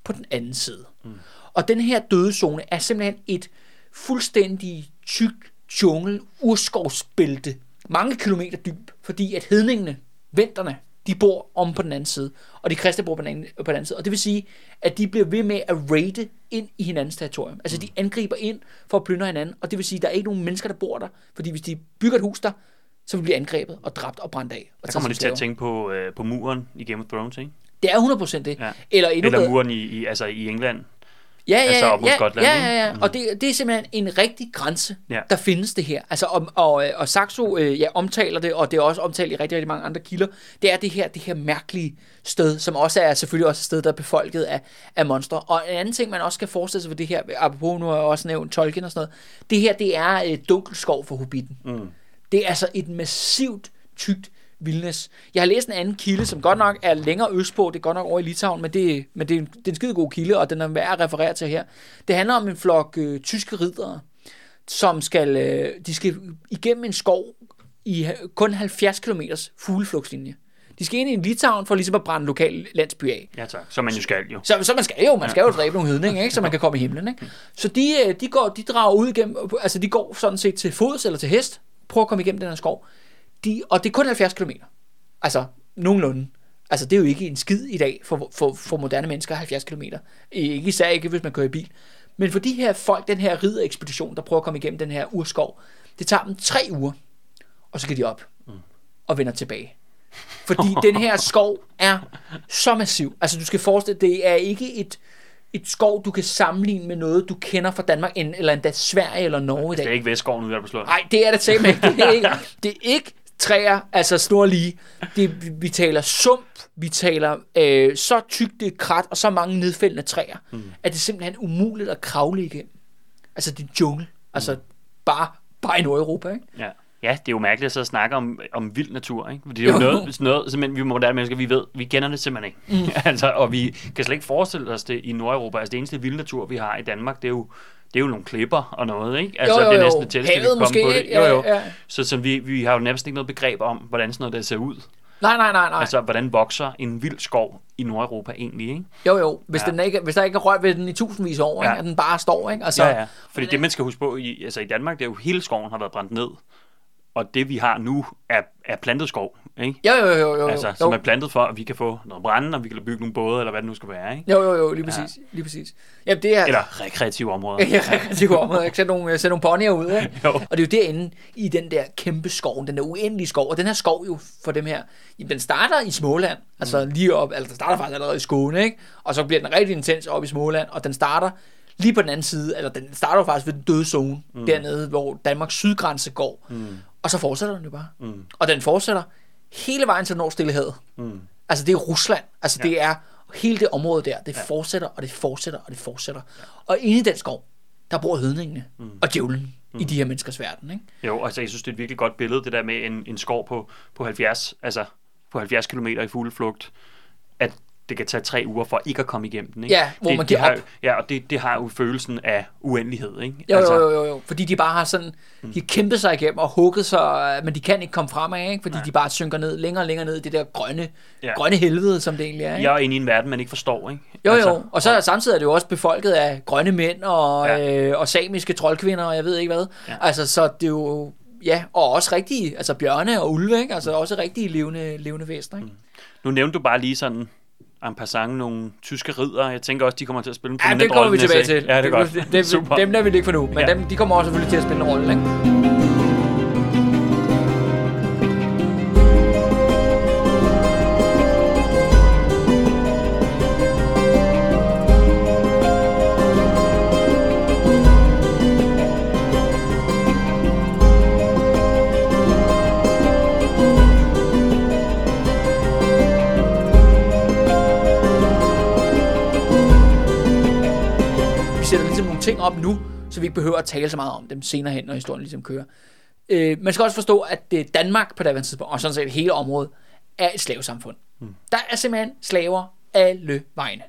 på den anden side. Mm. Og den her døde zone er simpelthen et fuldstændig tyk jungle, urskovsbælte, mange kilometer dyb, fordi at hedningene, venterne, de bor om på den anden side, og de kristne bor på den anden, på den anden side. Og det vil sige, at de bliver ved med at raide ind i hinandens territorium. Altså de angriber ind for at plyndre hinanden, og det vil sige, at der er ikke nogen mennesker, der bor der, fordi hvis de bygger et hus der, så vil blive angrebet og dræbt og brændt af. Og Der kommer lige til at tænke på, øh, på muren i Game of Thrones, ikke? Det er 100% det. Ja. Eller endnu Eller muren i, i, altså i England. Ja, ja, Altså op mod ja, Skotland, ja, ja, ja. Og det, det er simpelthen en rigtig grænse, Ja. der findes det her. Altså, og, og, og Saxo øh, ja, omtaler det, og det er også omtalt i rigtig, rigtig mange andre kilder. Det er det her, det her mærkelige sted, som også er selvfølgelig også et sted, der er befolket af, af monstre. Og en anden ting, man også skal forestille sig for det her, apropos nu har jeg også nævnt Tolkien og sådan noget, det her, det er øh, dunkelskov for Hobbiten. Mm. Det er altså et massivt, tykt vildnes. Jeg har læst en anden kilde, som godt nok er længere østpå, det er godt nok over i Litauen, men det, men det, er, en- det er en skide god kilde, og den er værd at referere til her. Det handler om en flok øh, tyske riddere, som skal, øh, de skal igennem en skov i kun 70 km fugleflugtslinje. De skal ind i en Litauen for ligesom at brænde lokal landsby af. Ja tak, som man jo skal jo. Så, så man skal jo, man skal jo dræbe nogle hedninge, ikke? så man kan komme i himlen. Ikke? Så de, øh, de, går, de drager ud igennem, altså de går sådan set til fods eller til hest, prøver at komme igennem den her skov. De, og det er kun 70 km. Altså, nogenlunde. Altså, det er jo ikke en skid i dag for, for, for moderne mennesker, 70 km. Ikke især ikke, hvis man kører i bil. Men for de her folk, den her ridderekspedition, der prøver at komme igennem den her urskov, det tager dem tre uger, og så kan de op og vender tilbage. Fordi den her skov er så massiv. Altså, du skal forestille dig, det er ikke et, et skov, du kan sammenligne med noget, du kender fra Danmark, eller endda Sverige eller Norge i Det dag. er ikke Vestskoven ude på slået. Nej, det er det ikke. Det er ikke, det er ikke træer, altså snorlige. Det, vi, taler sump, vi taler øh, så tykt det er krat, og så mange nedfældende træer, mm. at det er simpelthen umuligt at kravle igennem. Altså, det er jungle. Altså, bare, bare i Nordeuropa, ikke? Ja. Ja, det er jo mærkeligt at sidde og snakke om, om vild natur, ikke? Det er jo Jo. noget, noget simpelthen, vi moderne mennesker, vi ved, vi kender det simpelthen ikke. Mm. altså, og vi kan slet ikke forestille os det i Nordeuropa. Altså, det eneste vilde natur, vi har i Danmark, det er jo, det er jo nogle klipper og noget, ikke? Altså, jo, jo, det er jo. næsten det tætteste, vi komme på det. ikke? Jo, Ja, jo. ja. Så, så vi, vi har jo næsten ikke noget begreb om, hvordan sådan noget der ser ud. Nej, nej, nej, nej. Altså, hvordan vokser en vild skov i Nordeuropa egentlig, ikke? Jo, jo. Hvis, Ja. den ikke, hvis der ikke er rørt ved den i tusindvis af år, ja. ikke? at den bare står, ikke? Altså, Ja, ja. Fordi det, man skal huske på, i, altså i Danmark, det er jo hele skoven har været brændt ned. Og det, vi har nu, er, er plantet skov, ikke? Jo, jo, jo, jo. Altså, jo. som er plantet for, at vi kan få noget brænde, og vi kan bygge nogle både, eller hvad det nu skal være, ikke? Jo, jo, jo, lige præcis. Ja. Lige præcis. Jamen, det er... Eller rekreative områder. Ja, rigtig god område. Jeg sætte nogle, sætte nogle ponyer ud, ikke? Jo. Og det er jo derinde i den der kæmpe skov, den der uendelige skov. Og den her skov jo for dem her, jamen, den starter i Småland, altså lige op, altså den starter faktisk allerede i Skåne, ikke? Og så bliver den rigtig intens op i Småland, og den starter lige på den anden side, eller den starter jo faktisk ved den døde zone, mm. dernede, hvor Danmarks sydgrænse går. Mm. Og så fortsætter den jo bare. Mm. Og den fortsætter hele vejen til den når Stillehavet. Mm. Altså det er Rusland. Altså ja. det er hele det område der. Det ja. fortsætter, og det fortsætter, og det fortsætter. Ja. Og inde i den skov, der bor hedningene mm. og djævlen mm. i de her menneskers verden. Ikke? Jo, altså jeg synes, det er et virkelig godt billede, det der med en, en skov på, på 70, altså på 70 km i fugleflugt, at det kan tage tre uger for ikke at komme igennem den. Ikke? Ja, hvor det, man det giver har, op. Ja, og det, det har jo følelsen af uendelighed, ikke? Jo, altså, jo, jo, jo, fordi de bare har sådan, de har kæmpet sig igennem og hugget sig, men de kan ikke komme fremad, ikke? fordi Nej. de bare synker ned, længere og længere ned i det der grønne, Ja. ja. grønne helvede, som det egentlig er. Ikke? Jeg er inde i en verden, man ikke forstår, ikke? Jo, jo, og så er samtidig er det jo også befolket af grønne mænd og, Ja. ja. øh, og samiske troldkvinder, og jeg ved ikke hvad. Ja. Ja. Altså, så det er jo, ja, og også rigtige, altså bjørne og ulve, ikke? Altså også rigtige levende, levende væsener, ikke? Nu nævnte du bare lige sådan en passant nogle tyske ridder. Jeg tænker også, de kommer til at spille en Ja, det kommer vi tilbage til. Ja, det er godt. Det, Super. dem der vil det ikke for nu, men Ja. ja. dem, de kommer også selvfølgelig til at spille en rolle, ikke? Vi ikke behøver at tale så meget om dem senere hen, når historien ligesom kører. Øh, man skal også forstå, at det Danmark på daværende tidspunkt, og sådan set hele området, er et slavesamfund. Mm. Der er simpelthen slaver alle vegne.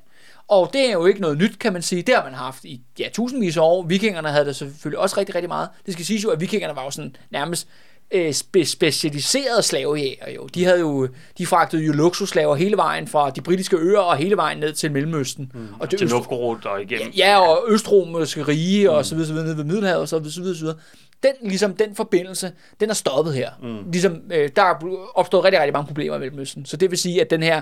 Og det er jo ikke noget nyt, kan man sige. Det har man haft i ja, tusindvis af år. Vikingerne havde det selvfølgelig også rigtig, rigtig meget. Det skal siges jo, at vikingerne var jo sådan nærmest øh, spe- specialiserede slavejæger jo. De havde jo, de fragtede jo luksusslaver hele vejen fra de britiske øer og hele vejen ned til Mellemøsten. Mm, og til Novgorod og igennem. Ja, ja og Østromerske rige og så videre, så videre ned ved Middelhavet og så videre, så videre, så videre. Den, ligesom, den forbindelse, den er stoppet her. Mm. Ligesom, øh, der er opstået rigtig, rigtig mange problemer i Mellemøsten. Så det vil sige, at den her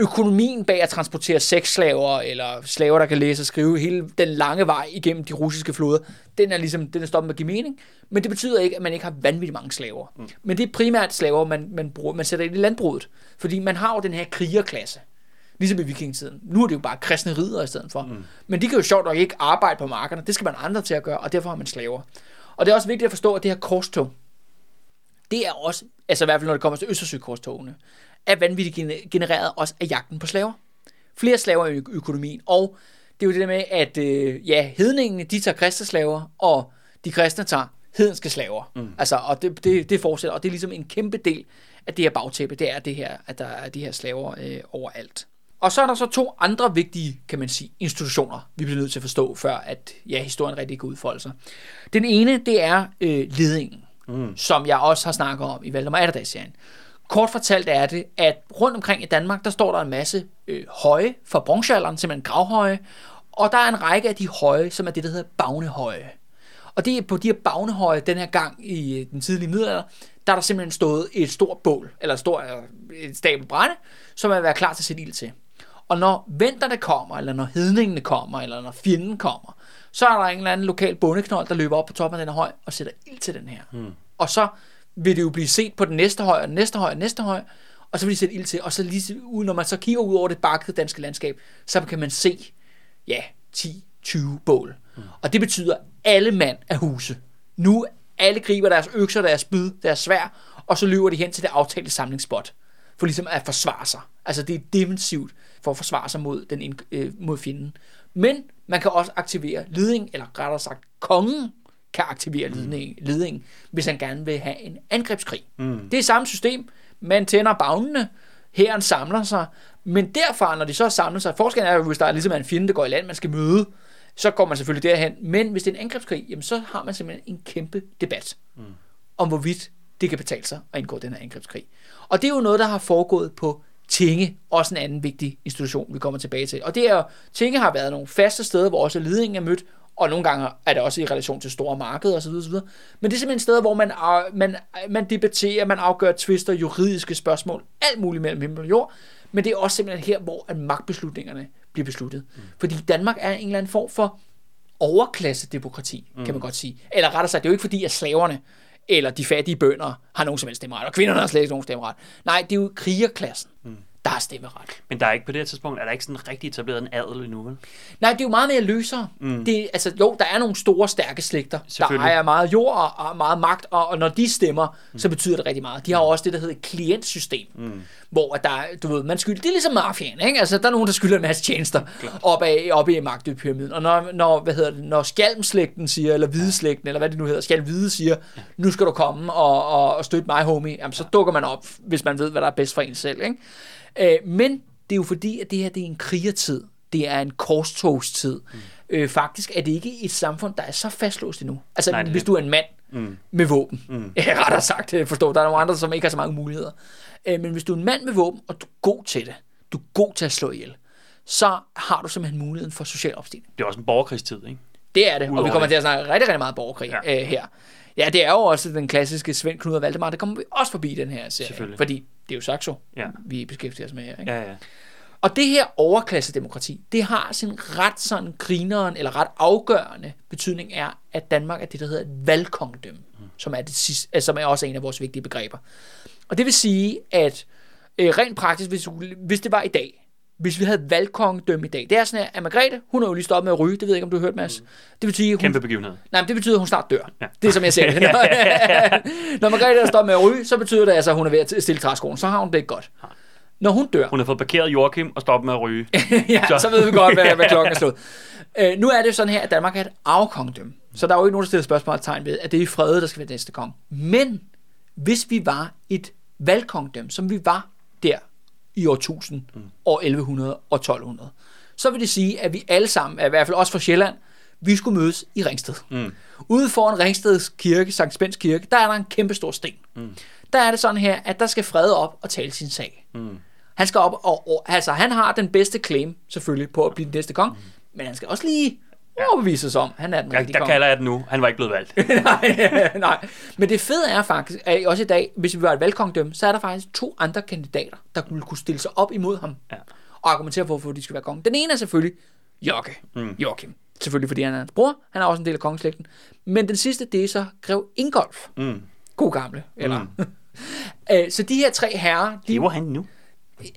økonomien bag at transportere sexslaver, eller slaver, der kan læse og skrive hele den lange vej igennem de russiske floder, den er ligesom, den er stoppet med at give mening. Men det betyder ikke, at man ikke har vanvittigt mange slaver. Mm. Men det er primært slaver, man, man, bruger, man sætter ind i landbruget. Fordi man har jo den her krigerklasse. Ligesom i vikingetiden. Nu er det jo bare kristne ridere i stedet for. Mm. Men de kan jo sjovt nok ikke arbejde på markerne. Det skal man andre til at gøre, og derfor har man slaver. Og det er også vigtigt at forstå, at det her korstog, det er også, altså i hvert fald når det kommer til Østersøkorstogene, er vanvittigt genereret også af jagten på slaver. Flere slaver i økonomien, og det er jo det der med, at øh, ja, hedningene, de tager kristne slaver, og de kristne tager hedenske slaver. Mm. Altså, og det, det, det fortsætter, og det er ligesom en kæmpe del af det her bagtæppe, det er det her, at der er de her slaver øh, overalt. Og så er der så to andre vigtige, kan man sige, institutioner, vi bliver nødt til at forstå, før at ja, historien rigtig kan udfolde sig. Den ene, det er øh, ledingen, mm. som jeg også har snakket om i Valdemar Atterdag-serien. Kort fortalt er det, at rundt omkring i Danmark, der står der en masse øh, høje fra bronzealderen, simpelthen gravhøje, og der er en række af de høje, som er det, der hedder bagnehøje. Og det er på de her bagnehøje, den her gang i øh, den tidlige middelalder, der er der simpelthen stået et stort bål, eller et, stort, øh, et stabel brænde, som er været klar til at sætte ild til. Og når venterne kommer, eller når hedningene kommer, eller når fjenden kommer, så er der en eller anden lokal bondeknold, der løber op på toppen af den her høj og sætter ild til den her. Hmm. Og så vil det jo blive set på den næste høj, og den næste høj, og den næste høj, og så vil de sætte ild til, og så lige, når man så kigger ud over det bakkede danske landskab, så kan man se, ja, 10-20 bål. Mm. Og det betyder, at alle mand er huse. Nu alle griber deres økser, deres spyd, deres svær, og så løber de hen til det aftalte samlingsspot, for ligesom at forsvare sig. Altså det er defensivt for at forsvare sig mod, den, øh, mod fjenden. Men man kan også aktivere leding, eller rettere sagt kongen kan aktivere mm. ledning, hvis han gerne vil have en angrebskrig. Mm. Det er samme system. Man tænder bagnene, hæren samler sig, men derfra, når de så samler sig, forskellen er jo, hvis der er ligesom en fjende, der går i land, man skal møde, så går man selvfølgelig derhen. Men hvis det er en angrebskrig, jamen så har man simpelthen en kæmpe debat mm. om, hvorvidt det kan betale sig at indgå den her angrebskrig. Og det er jo noget, der har foregået på Tinge, også en anden vigtig institution, vi kommer tilbage til. Og det er Tinge har været nogle faste steder, hvor også ledningen er mødt, og nogle gange er det også i relation til store markeder osv. osv. Men det er simpelthen et sted, hvor man, man, man debatterer, man afgør tvister, juridiske spørgsmål, alt muligt mellem himmel og jord. Men det er også simpelthen her, hvor at magtbeslutningerne bliver besluttet. Mm. Fordi Danmark er en eller anden form for overklasse-demokrati, mm. kan man godt sige. Eller rettere sagt, det er jo ikke fordi, at slaverne eller de fattige bønder har nogen som helst stemmeret, og kvinderne har slet ikke nogen stemmeret. Nej, det er jo krigerklassen. Mm der er stemmeret. Men der er ikke på det her tidspunkt, er der ikke sådan rigtig etableret en adel endnu, vel? Nej, det er jo meget mere løsere. Mm. Det, altså, jo, der er nogle store, stærke slægter, der ejer meget jord og, meget magt, og, og når de stemmer, mm. så betyder det rigtig meget. De har også det, der hedder et klientsystem, mm. hvor der, du ved, man skylder, det er ligesom mafiaen, ikke? Altså, der er nogen, der skylder en masse tjenester op, af, op i magtpyramiden. Og når, når, hvad hedder det, når skjalmslægten siger, eller hvideslægten, eller hvad det nu hedder, skjalvide siger, nu skal du komme og, og, og støtte mig, homie, jamen, så dukker man op, hvis man ved, hvad der er bedst for en selv, ikke? Øh, men det er jo fordi, at det her det er en krigertid. Det er en korstogstid. Mm. Øh, faktisk er det ikke et samfund, der er så fastlåst endnu. Altså, Nej, hvis du er en mand mm. med våben. Mm. Ja, rettere sagt, forstå, der er nogle andre, som ikke har så mange muligheder. Øh, men hvis du er en mand med våben, og du er god til det, du er god til at slå ihjel, så har du simpelthen muligheden for social opstigning. Det er også en borgerkrigstid, ikke? Det er det, Udover og vi kommer det. til at snakke rigtig, rigtig meget borgerkrig ja. øh, her. Ja, det er jo også den klassiske Svend Knud og Valdemar, det kommer vi også forbi den her serie. Fordi det er jo Saxo, ja. vi beskæftiger os med her. Ikke? Ja, ja. Og det her overklassedemokrati, det har sin ret sådan grineren, eller ret afgørende betydning er, at Danmark er det, der hedder et valgkongdømme, mm. som, er det sidste, altså, som er også en af vores vigtige begreber. Og det vil sige, at øh, rent praktisk, hvis, hvis det var i dag, hvis vi havde valgkongedømme i dag. Det er sådan her, at Margrethe, hun er jo lige stoppet med at ryge, det ved jeg ikke, om du har hørt, Mads. Det betyder, hun, Kæmpe begivenhed. Nej, men det betyder, at hun snart dør. Ja. Det er som jeg ser det. Når Margrethe er stoppet med at ryge, så betyder det altså, at hun er ved at stille træskoen. Så har hun det ikke godt. Når hun dør, Hun har fået parkeret Joachim og stoppet med at ryge. ja, så. Så- ved vi godt, hvad, hvad klokken er slået. Øh, nu er det sådan her, at Danmark er et arvekongedømme. Så der er jo ikke nogen, der stiller spørgsmålstegn ved, at det er Frede, der skal være næste konge. Men hvis vi var et valgkongedømme, som vi var der i år 1000, mm. år 1100 og 1200, så vil det sige, at vi alle sammen, i hvert fald også fra Sjælland, vi skulle mødes i Ringsted. Mm. Ude foran Ringsteds kirke, Sankt Spens kirke, der er der en kæmpe stor sten. Mm. Der er det sådan her, at der skal Frede op og tale sin sag. Mm. Han skal op og, og altså han har den bedste claim selvfølgelig på at blive den næste konge, mm. men han skal også lige overbevise sig om, han er den Der, rigtige der konge. kalder jeg det nu. Han var ikke blevet valgt. nej, nej. Men det fede er faktisk, at også i dag, hvis vi var et valgkongedømme, så er der faktisk to andre kandidater, der kunne stille sig op imod ham Ja. og argumentere for, hvorfor de skal være konge. Den ene er selvfølgelig Jokke, mm. Joachim. Selvfølgelig fordi han er hans bror, han er også en del af kongeslægten. Men den sidste, det er så Grev Ingolf. Mm. God gamle, eller? Mm. så de her tre herrer, de Lever han nu?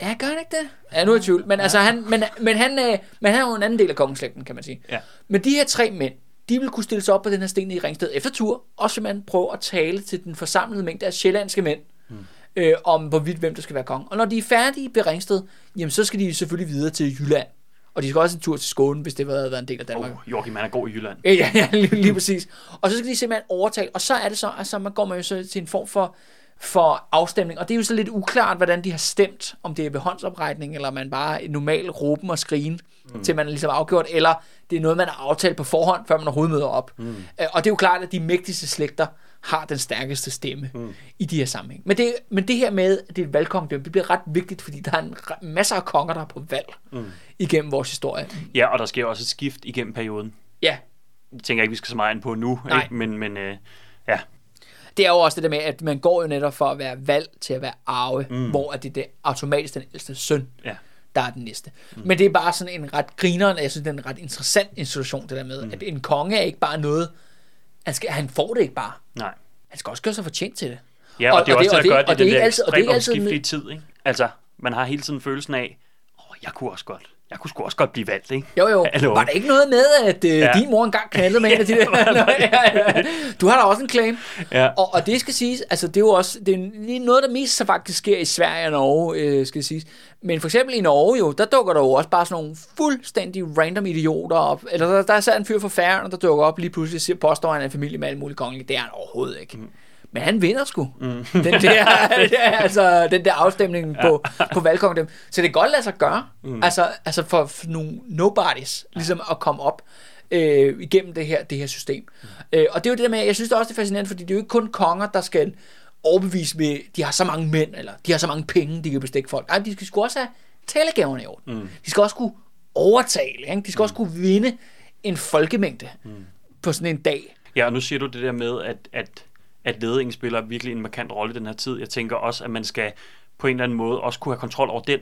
Ja, gør han ikke det? Ja, nu er jeg i tvivl. Men, altså, han, men, men, han, øh, men han er jo en anden del af kongeslægten, kan man sige. Ja. Men de her tre mænd, de vil kunne stille sig op på den her sten i Ringsted efter tur, og simpelthen prøve at tale til den forsamlede mængde af sjællandske mænd, mm. øh, om hvorvidt hvem der skal være konge. Og når de er færdige ved Ringsted, jamen så skal de selvfølgelig videre til Jylland. Og de skal også en tur til Skåne, hvis det havde været en del af Danmark. Oh, Joachim, han er god i Jylland. Ja, ja, ja lige, lige præcis. Og så skal de simpelthen overtale, og så er det så, altså man går man jo så til en form for, for afstemning, og det er jo så lidt uklart, hvordan de har stemt, om det er ved håndsoprækning, eller man bare normalt råben og skrigen, mm. til man er ligesom afgjort, eller det er noget, man har aftalt på forhånd, før man overhovedet møder op. Mm. Og det er jo klart, at de mægtigste slægter har den stærkeste stemme mm. i de her sammenhæng. Men det, men det her med, at det er et valgkongedømme, det bliver ret vigtigt, fordi der er en masser af konger, der er på valg mm. igennem vores historie. Ja, og der sker også et skift igennem perioden. Ja, Det tænker jeg ikke, vi skal så meget ind på nu. Nej. Ikke? Men, men øh, ja. Det er jo også det der med, at man går jo netop for at være valgt til at være arve, mm. hvor at det er det automatisk den ældste søn, Ja. der er den næste. Mm. Men det er bare sådan en ret grineren, jeg synes, det er en ret interessant institution, det der med, mm. at en konge er ikke bare noget, han, skal, han får det ikke bare. Nej. Han skal også gøre sig fortjent til det. Ja, og, og det er også det, og der gør og det, det er den der og det er ekstremt ikke altid omskiftelige tid. Ikke? Altså, man har hele tiden følelsen af, åh, oh, jeg kunne også godt, jeg kunne sgu også godt blive valgt, ikke? Jo, jo. Hallo. Var der ikke noget med, at øh, ja. Din mor engang knaldede med en af de der? ja, ja. Du har da også en claim. Ja. Og, og det skal siges, altså det er jo også det er noget, der mest så faktisk sker i Sverige og Norge, øh, skal siges. Men for eksempel i Norge jo, der dukker der jo også bare sådan nogle fuldstændig random idioter op. Eller der, der er så en fyr fra Færøerne, der dukker op lige pludselig og påstår, at han er en familie med alle mulige kongelige. Det er han overhovedet ikke. Mm. Men han vinder sgu. Mm. Den, der, altså, den der afstemning ja. på, på valgkongedøm. Så det kan godt lade sig gøre. Mm. Altså, altså for, for nogle nobodies, ligesom at komme op øh, igennem det her, det her system. Mm. Øh, og det er jo det der med, jeg synes det er også det er fascinerende, fordi det er jo ikke kun konger, der skal overbevise med, de har så mange mænd, eller de har så mange penge, de kan bestikke folk. Nej, de skal sgu også have talegaverne i orden. Mm. De skal også kunne overtale, ikke? de skal mm. også kunne vinde en folkemængde mm. på sådan en dag. Ja, og nu siger du det der med, at, at, at ledingen spiller virkelig en markant rolle i den her tid. Jeg tænker også, at man skal på en eller anden måde også kunne have kontrol over den.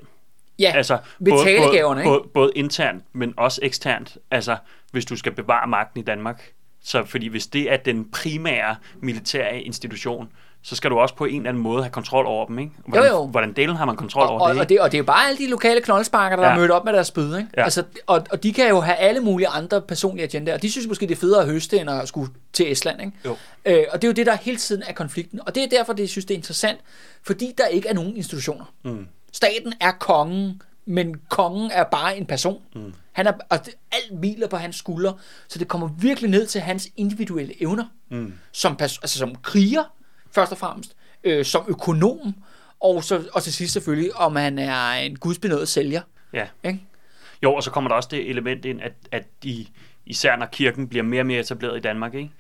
Ja, Altså, ved både, både, ikke? både, både internt, men også eksternt. Altså, hvis du skal bevare magten i Danmark. Så fordi hvis det er den primære militære institution, så skal du også på en eller anden måde have kontrol over dem, ikke? Hvordan, Jo, jo. hvordan delen har man kontrol Og, over og, det, og, ikke? det, og det er jo bare alle de lokale knoldesparker, der ja. Er mødt op med deres spyd. Ikke? Ja. Altså, og, og de kan jo have alle mulige andre personlige agendaer. De synes måske, det er federe at høste, end at skulle til Estland. Ikke? Jo. Øh, og det er jo det, der hele tiden er konflikten. Og det er derfor, det synes, det er interessant. Fordi der ikke er nogen institutioner. Mm. Staten er kongen, men kongen er bare en person. Mm. Han er, og det, alt hviler på hans skuldre, så det kommer virkelig ned til hans individuelle evner. Mm. Som, altså som kriger, først og fremmest, øh, som økonom, og, så, og til sidst selvfølgelig, om han er en gudsbenået sælger. Ja. Ikke? Jo, og så kommer der også det element ind, at, at de, især når kirken bliver mere og mere etableret i Danmark, ikke?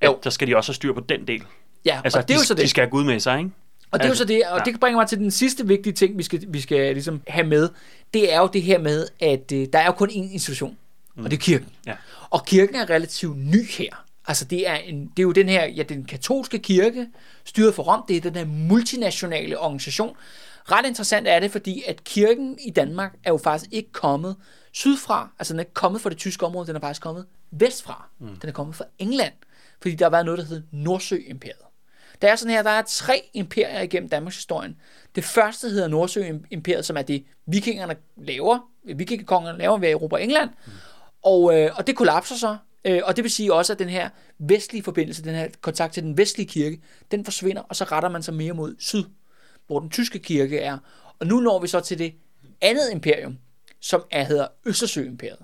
At Jo. der skal de også have styr på den del. Ja, Altså, og det er jo de, så det. de skal have Gud med sig, ikke? Og det er jo Altså, så det, og det bringer mig til den sidste vigtige ting, vi skal, vi skal ligesom have med. Det er jo det her med, at øh, der er jo kun én institution, mm. og det er kirken. Ja. Og kirken er relativt ny her. Altså det er, en, det er jo den her, ja, den katolske kirke, styret for Rom, det er den her multinationale organisation. Ret interessant er det, fordi at kirken i Danmark er jo faktisk ikke kommet sydfra, altså den er ikke kommet fra det tyske område, den er faktisk kommet vestfra. Mm. Den er kommet fra England, fordi der har været noget, der hedder Nordsø-imperiet. Der er sådan her, der er tre imperier igennem Danmarks historien. Det første hedder Nordsø-imperiet, som er det, vikingerne laver, vikingekongerne laver ved Europa og England. Mm. Og, øh, og det kollapser så, øh, og det vil sige også, at den her vestlige forbindelse, den her kontakt til den vestlige kirke, den forsvinder, og så retter man sig mere mod syd, hvor den tyske kirke er. Og nu når vi så til det andet imperium, som er, hedder Østersø-imperiet.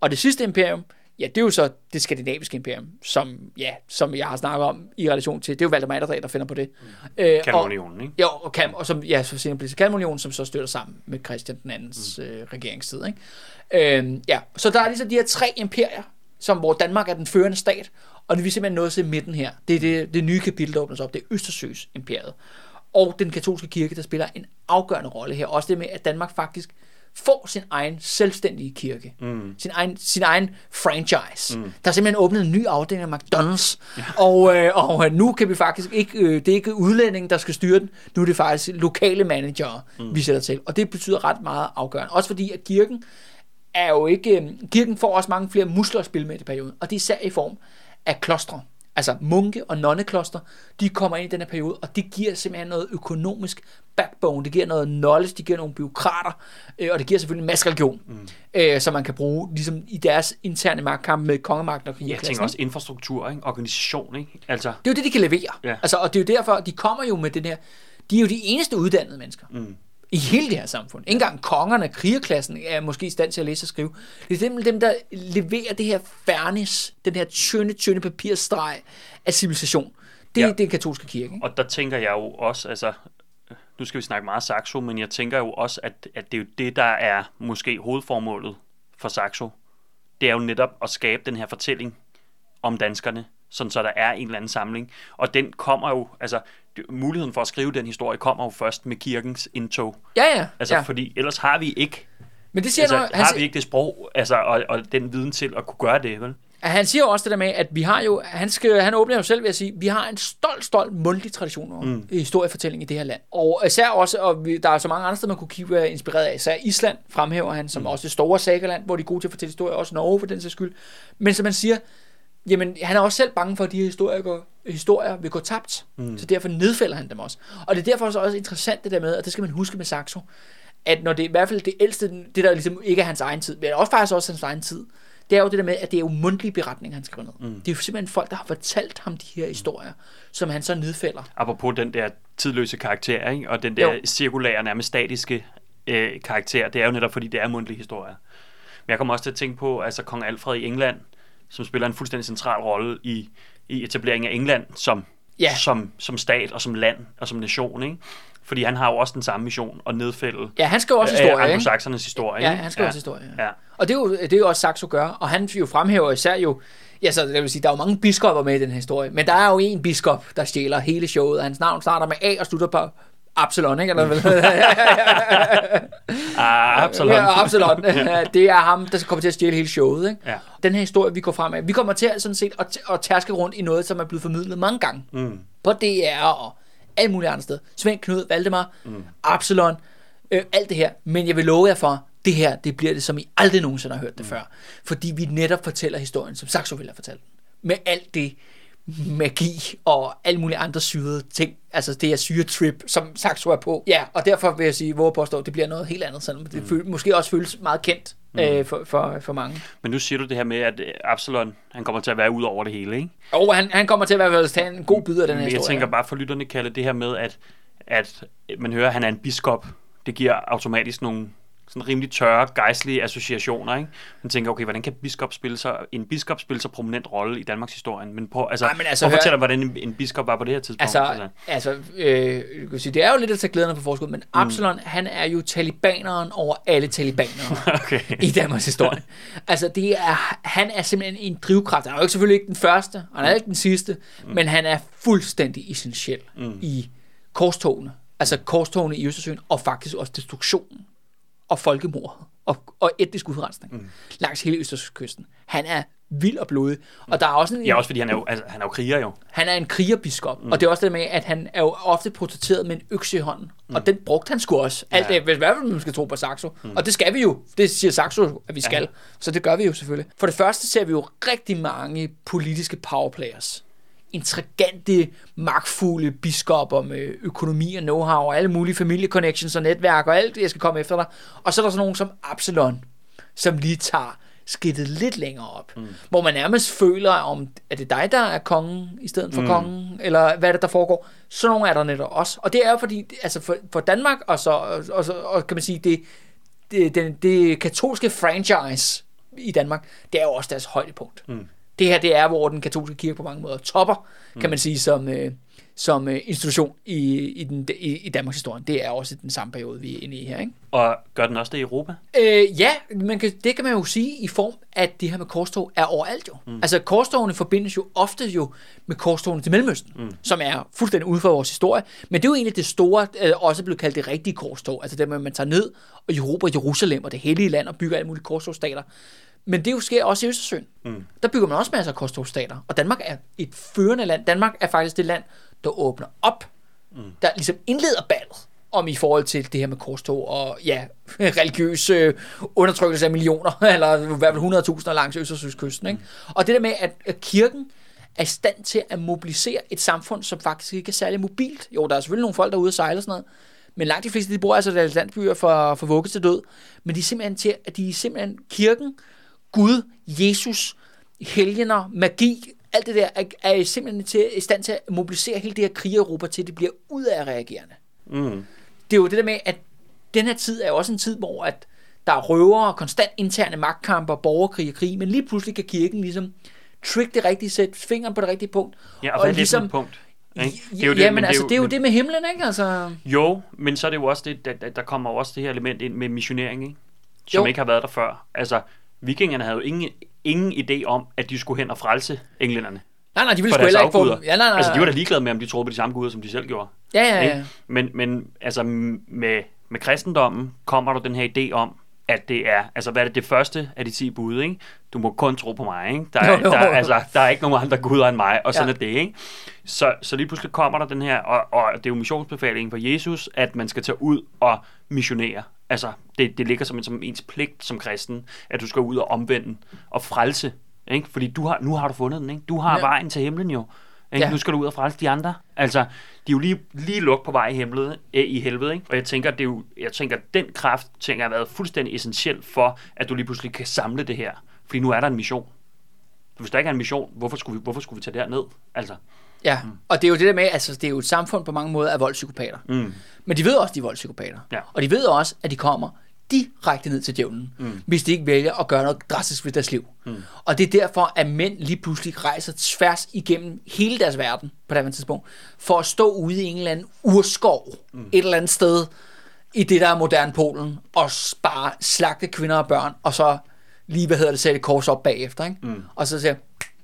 Og det sidste imperium, ja, det er jo så det skandinaviske imperium, som, ja, som jeg har snakket om i relation til, det er jo Valdemar Atterdag, der finder på det. Mm. Øh, og, Kalmarunionen, ikke? jo, og, Kam, og som, ja, så senere blev det Kalmarunionen, som så støtter sammen med Christian den andens mm. øh, regeringstid. Ikke? Øh, ja, så der er ligesom de her tre imperier, som, hvor Danmark er den førende stat, og det vi simpelthen nået til midten her. Det er det, det nye kapitel, der åbnes op. Det er Østersøs imperiet. Og den katolske kirke, der spiller en afgørende rolle her. Også det med, at Danmark faktisk får sin egen selvstændige kirke. Mm. Sin, egen, sin egen franchise. Mm. Der er simpelthen åbnet en ny afdeling af McDonald's. Ja. Og, øh, og nu kan vi faktisk ikke, øh, det er ikke udlændingen, der skal styre den. Nu er det faktisk lokale manager, mm. vi sætter til. Og det betyder ret meget afgørende. Også fordi, at kirken er jo ikke... Øh, kirken får også mange flere muskler at spille med i perioden. Og det er især i form af klostre altså munke- og nonnekloster, de kommer ind i den her periode, og det giver simpelthen noget økonomisk backbone, det giver noget knowledge, det giver nogle byråkrater, øh, og det giver selvfølgelig en masse religion, mm. øh, som man kan bruge ligesom i deres interne magtkamp med kongemagten og Jeg tænker også infrastruktur, ikke? organisation. Ikke? Altså... Det er jo det, de kan levere. Ja. Altså, og det er jo derfor, de kommer jo med den her, de er jo de eneste uddannede mennesker. Mm i hele det her samfund. Ikke engang kongerne, krigerklassen, er måske i stand til at læse og skrive. Det er simpelthen dem, der leverer det her fernis, den her tynde, tynde papirstreg af civilisation. Det ja. er den katolske kirke. Ikke? Og der tænker jeg jo også, altså, nu skal vi snakke meget Saxo, men jeg tænker jo også, at, at det er jo det, der er måske hovedformålet for Saxo. Det er jo netop at skabe den her fortælling om danskerne, sådan så der er en eller anden samling. Og den kommer jo, altså muligheden for at skrive den historie kommer jo først med kirkens indtog. Ja, ja. Altså, ja. fordi ellers har vi ikke, Men det siger altså, noget, har vi ikke det sprog, altså, og, og den viden til at kunne gøre det, vel? Han siger jo også det der med, at vi har jo, han, skal, han åbner jo selv ved at sige, at vi har en stolt, stolt mundtlig tradition og mm. historiefortælling i det her land. Og især også, og vi, der er så mange andre steder, man kunne kigge være inspireret af. Især Island fremhæver han som mm. også det store sagaland, hvor de er gode til at fortælle historier, også Norge for den sags skyld. Men som man siger, jamen han er også selv bange for, at de her historier, historier vil gå tabt. Mm. Så derfor nedfælder han dem også. Og det er derfor også interessant det der med, og det skal man huske med Saxo, at når det i hvert fald det ældste, det der ligesom ikke er hans egen tid, men også faktisk også hans egen tid, det er jo det der med, at det er jo mundtlige beretninger, han skriver ned. Mm. Det er jo simpelthen folk, der har fortalt ham de her historier, som han så nedfælder. Apropos den der tidløse karakter, ikke? og den der jo. cirkulære, nærmest statiske øh, karakter, det er jo netop, fordi det er mundtlige historier. Men jeg kommer også til at tænke på, altså kong Alfred i England, som spiller en fuldstændig central rolle i, i etableringen af England som, ja. som, som stat og som land og som nation, ikke? Fordi han har jo også den samme mission at nedfælde ja, han skal jo også historie, øh, anglosaxernes historie. Ja, han skal ja. også historie. Ja. ja. Og det er, jo, det er jo også Saxo gør, og han jo fremhæver især jo, ja, så det vil sige, der er jo mange biskopper med i den her historie, men der er jo en biskop, der stjæler hele showet, og hans navn starter med A og slutter på Absalon, ikke? Eller vel? ah, Absalon. Ja, Absalon. det er ham, der kommer til at stjæle hele showet. Ikke? Ja. Den her historie, vi går frem af, vi kommer til sådan set at, at tærske rundt i noget, som er blevet formidlet mange gange. Mm. På DR og alle mulige andre steder. Svend Knud, Valdemar, mm. Absalon, øh, alt det her. Men jeg vil love jer for, det her, det bliver det, som I aldrig nogensinde har hørt det mm. før. Fordi vi netop fortæller historien, som Saxo ville have fortalt. Med alt det, magi og alle mulige andre syrede ting. Altså det er syretrip, som Saxo er på. Ja, og derfor vil jeg sige, hvor påstår, det bliver noget helt andet, selvom det mm. føl, måske også føles meget kendt mm. øh, for, for, for mange. Men nu siger du det her med, at Absalon, han kommer til at være ud over det hele, ikke? Og han, han kommer til at være tage en god bid af den her Men historie. Jeg tænker bare for lytterne kalde det her med, at, at man hører, at han er en biskop. Det giver automatisk nogle sådan rimelig tørre, gejstlige associationer, ikke? Man tænker, okay, hvordan kan biskop spille sig, en biskop spille så prominent rolle i Danmarks historie? Men på, altså, Ej, men altså prøv fortælle hvordan en, en, biskop var på det her tidspunkt. Altså, altså. altså øh, kan sige, det er jo lidt at tage glæderne på forskud, men mm. Absalon, mm. han er jo talibaneren over alle talibanere okay. i Danmarks historie. altså, det er, han er simpelthen en drivkraft. Han er jo ikke selvfølgelig ikke den første, og han er ikke den sidste, mm. men han er fuldstændig essentiel mm. i korstogene. Altså korstogene i Østersøen, og faktisk også destruktionen og folkemord og, og etnisk udrensning mm. langs hele Østerskysten. Han er vild og blodig. Og der er også en, ja, også fordi han er jo, altså, han er jo kriger jo. Han er en krigerbiskop, mm. og det er også det med, at han er jo ofte portrætteret med en økse i hånden. Mm. Og den brugte han sgu også. Alt ja. det, hvis hvert fald man skal tro på Saxo. Mm. Og det skal vi jo. Det siger Saxo, at vi skal. Ja. Så det gør vi jo selvfølgelig. For det første ser vi jo rigtig mange politiske powerplayers intrigante, magtfulde biskopper med økonomi og know-how og alle mulige familieconnections og netværk og alt det, jeg skal komme efter dig. Og så er der sådan nogen som Absalon, som lige tager skidtet lidt længere op. Mm. Hvor man nærmest føler, om er det dig, der er kongen, i stedet for mm. kongen, eller hvad er det, der foregår. Så nogle er der netop også. Og det er jo fordi, altså for, for Danmark, og så, og, og, og kan man sige, det, det, det, det katolske franchise i Danmark, det er jo også deres højdepunkt. Mm. Det her, det er, hvor den katolske kirke på mange måder topper, mm. kan man sige, som, øh, som øh, institution i, i, den, i, i Danmarks historie. Det er også den samme periode, vi er inde i her. Ikke? Og gør den også det i Europa? Øh, ja, man kan, det kan man jo sige i form, at det her med korstog er overalt jo. Mm. Altså korstogene forbindes jo ofte jo med korstogene til Mellemøsten, mm. som er fuldstændig ude for vores historie. Men det er jo egentlig det store, øh, også blevet kaldt det rigtige korstog. Altså det man tager ned og Europa, Jerusalem og det hellige land og bygger alle mulige korstogstater. Men det jo sker også i Østersøen. Mm. Der bygger man også masser af korstogstater. Og Danmark er et førende land. Danmark er faktisk det land, der åbner op, mm. der ligesom indleder ballet om i forhold til det her med korstog og ja, religiøs øh, undertrykkelse af millioner, eller i hvert fald 100.000 langs Østersøskysten. Ikke? Mm. Og det der med, at, at kirken er i stand til at mobilisere et samfund, som faktisk ikke er særlig mobilt. Jo, der er selvfølgelig nogle folk, der er ude og sejle og sådan noget, men langt de fleste, de bor altså deres landsbyer for, for vugge til død. Men de er simpelthen til, at de er simpelthen kirken, Gud, Jesus, helgener, magi, alt det der er, er simpelthen til, i stand til at mobilisere hele det her krig i Europa til, at det bliver ud af reagerende. Mm. Det er jo det der med, at den her tid er jo også en tid, hvor at der er røvere, konstant interne magtkamper, borgerkrig og krig, men lige pludselig kan kirken ligesom trick det rigtige sæt, fingeren på det rigtige punkt. Ja, og, og hvad ligesom, er det punkt? Ikke? Det er jo det, ja, men, altså, det er jo, det, er jo men, det med himlen, ikke? Altså... Jo, men så er det jo også det, der, der kommer også det her element ind med missionering, ikke? Som jo. ikke har været der før. Altså, vikingerne havde jo ingen, ingen idé om, at de skulle hen og frelse englænderne. Nej, nej, de ville sgu heller ikke få dem. Ja, nej, nej, altså, de var da ligeglade med, om de troede på de samme guder, som de selv gjorde. Ja, ja, ja. Men, men altså, med, med kristendommen kommer der den her idé om, at det er, altså hvad er det, det første af de 10 bud, ikke? Du må kun tro på mig, ikke? Der er, jo, jo. Der, altså, der er ikke nogen andre guder end mig, og sådan ja. er det, ikke? Så, så lige pludselig kommer der den her, og, og det er jo missionsbefalingen for Jesus, at man skal tage ud og missionere. Altså, det, det ligger som, en, som ens pligt som kristen, at du skal ud og omvende og frelse, ikke? Fordi du har, nu har du fundet den, ikke? Du har ja. vejen til himlen jo. Ikke? Ja. Nu skal du ud og frelse de andre. Altså, de er jo lige, lige lukket på vej i helvede, øh, i helvede ikke? og jeg tænker, det er jo, jeg tænker, den kraft tænker, har været fuldstændig essentiel for, at du lige pludselig kan samle det her. Fordi nu er der en mission. Hvis der ikke er en mission, hvorfor skulle vi, hvorfor skulle vi tage det ned? Altså, Ja, mm. og det er jo det der med, altså det er jo et samfund på mange måder af voldspsykopater. Mm. Men de ved også, at de er voldspsykopater. Ja. Og de ved også, at de kommer direkte ned til djævlen, mm. hvis de ikke vælger at gøre noget drastisk ved deres liv. Mm. Og det er derfor, at mænd lige pludselig rejser tværs igennem hele deres verden på det tidspunkt, for at stå ude i en eller anden urskov, mm. et eller andet sted, i det, der er moderne Polen, og bare slagte kvinder og børn, og så lige, hvad hedder det, sætte kors op bagefter, ikke? Mm. Og så siger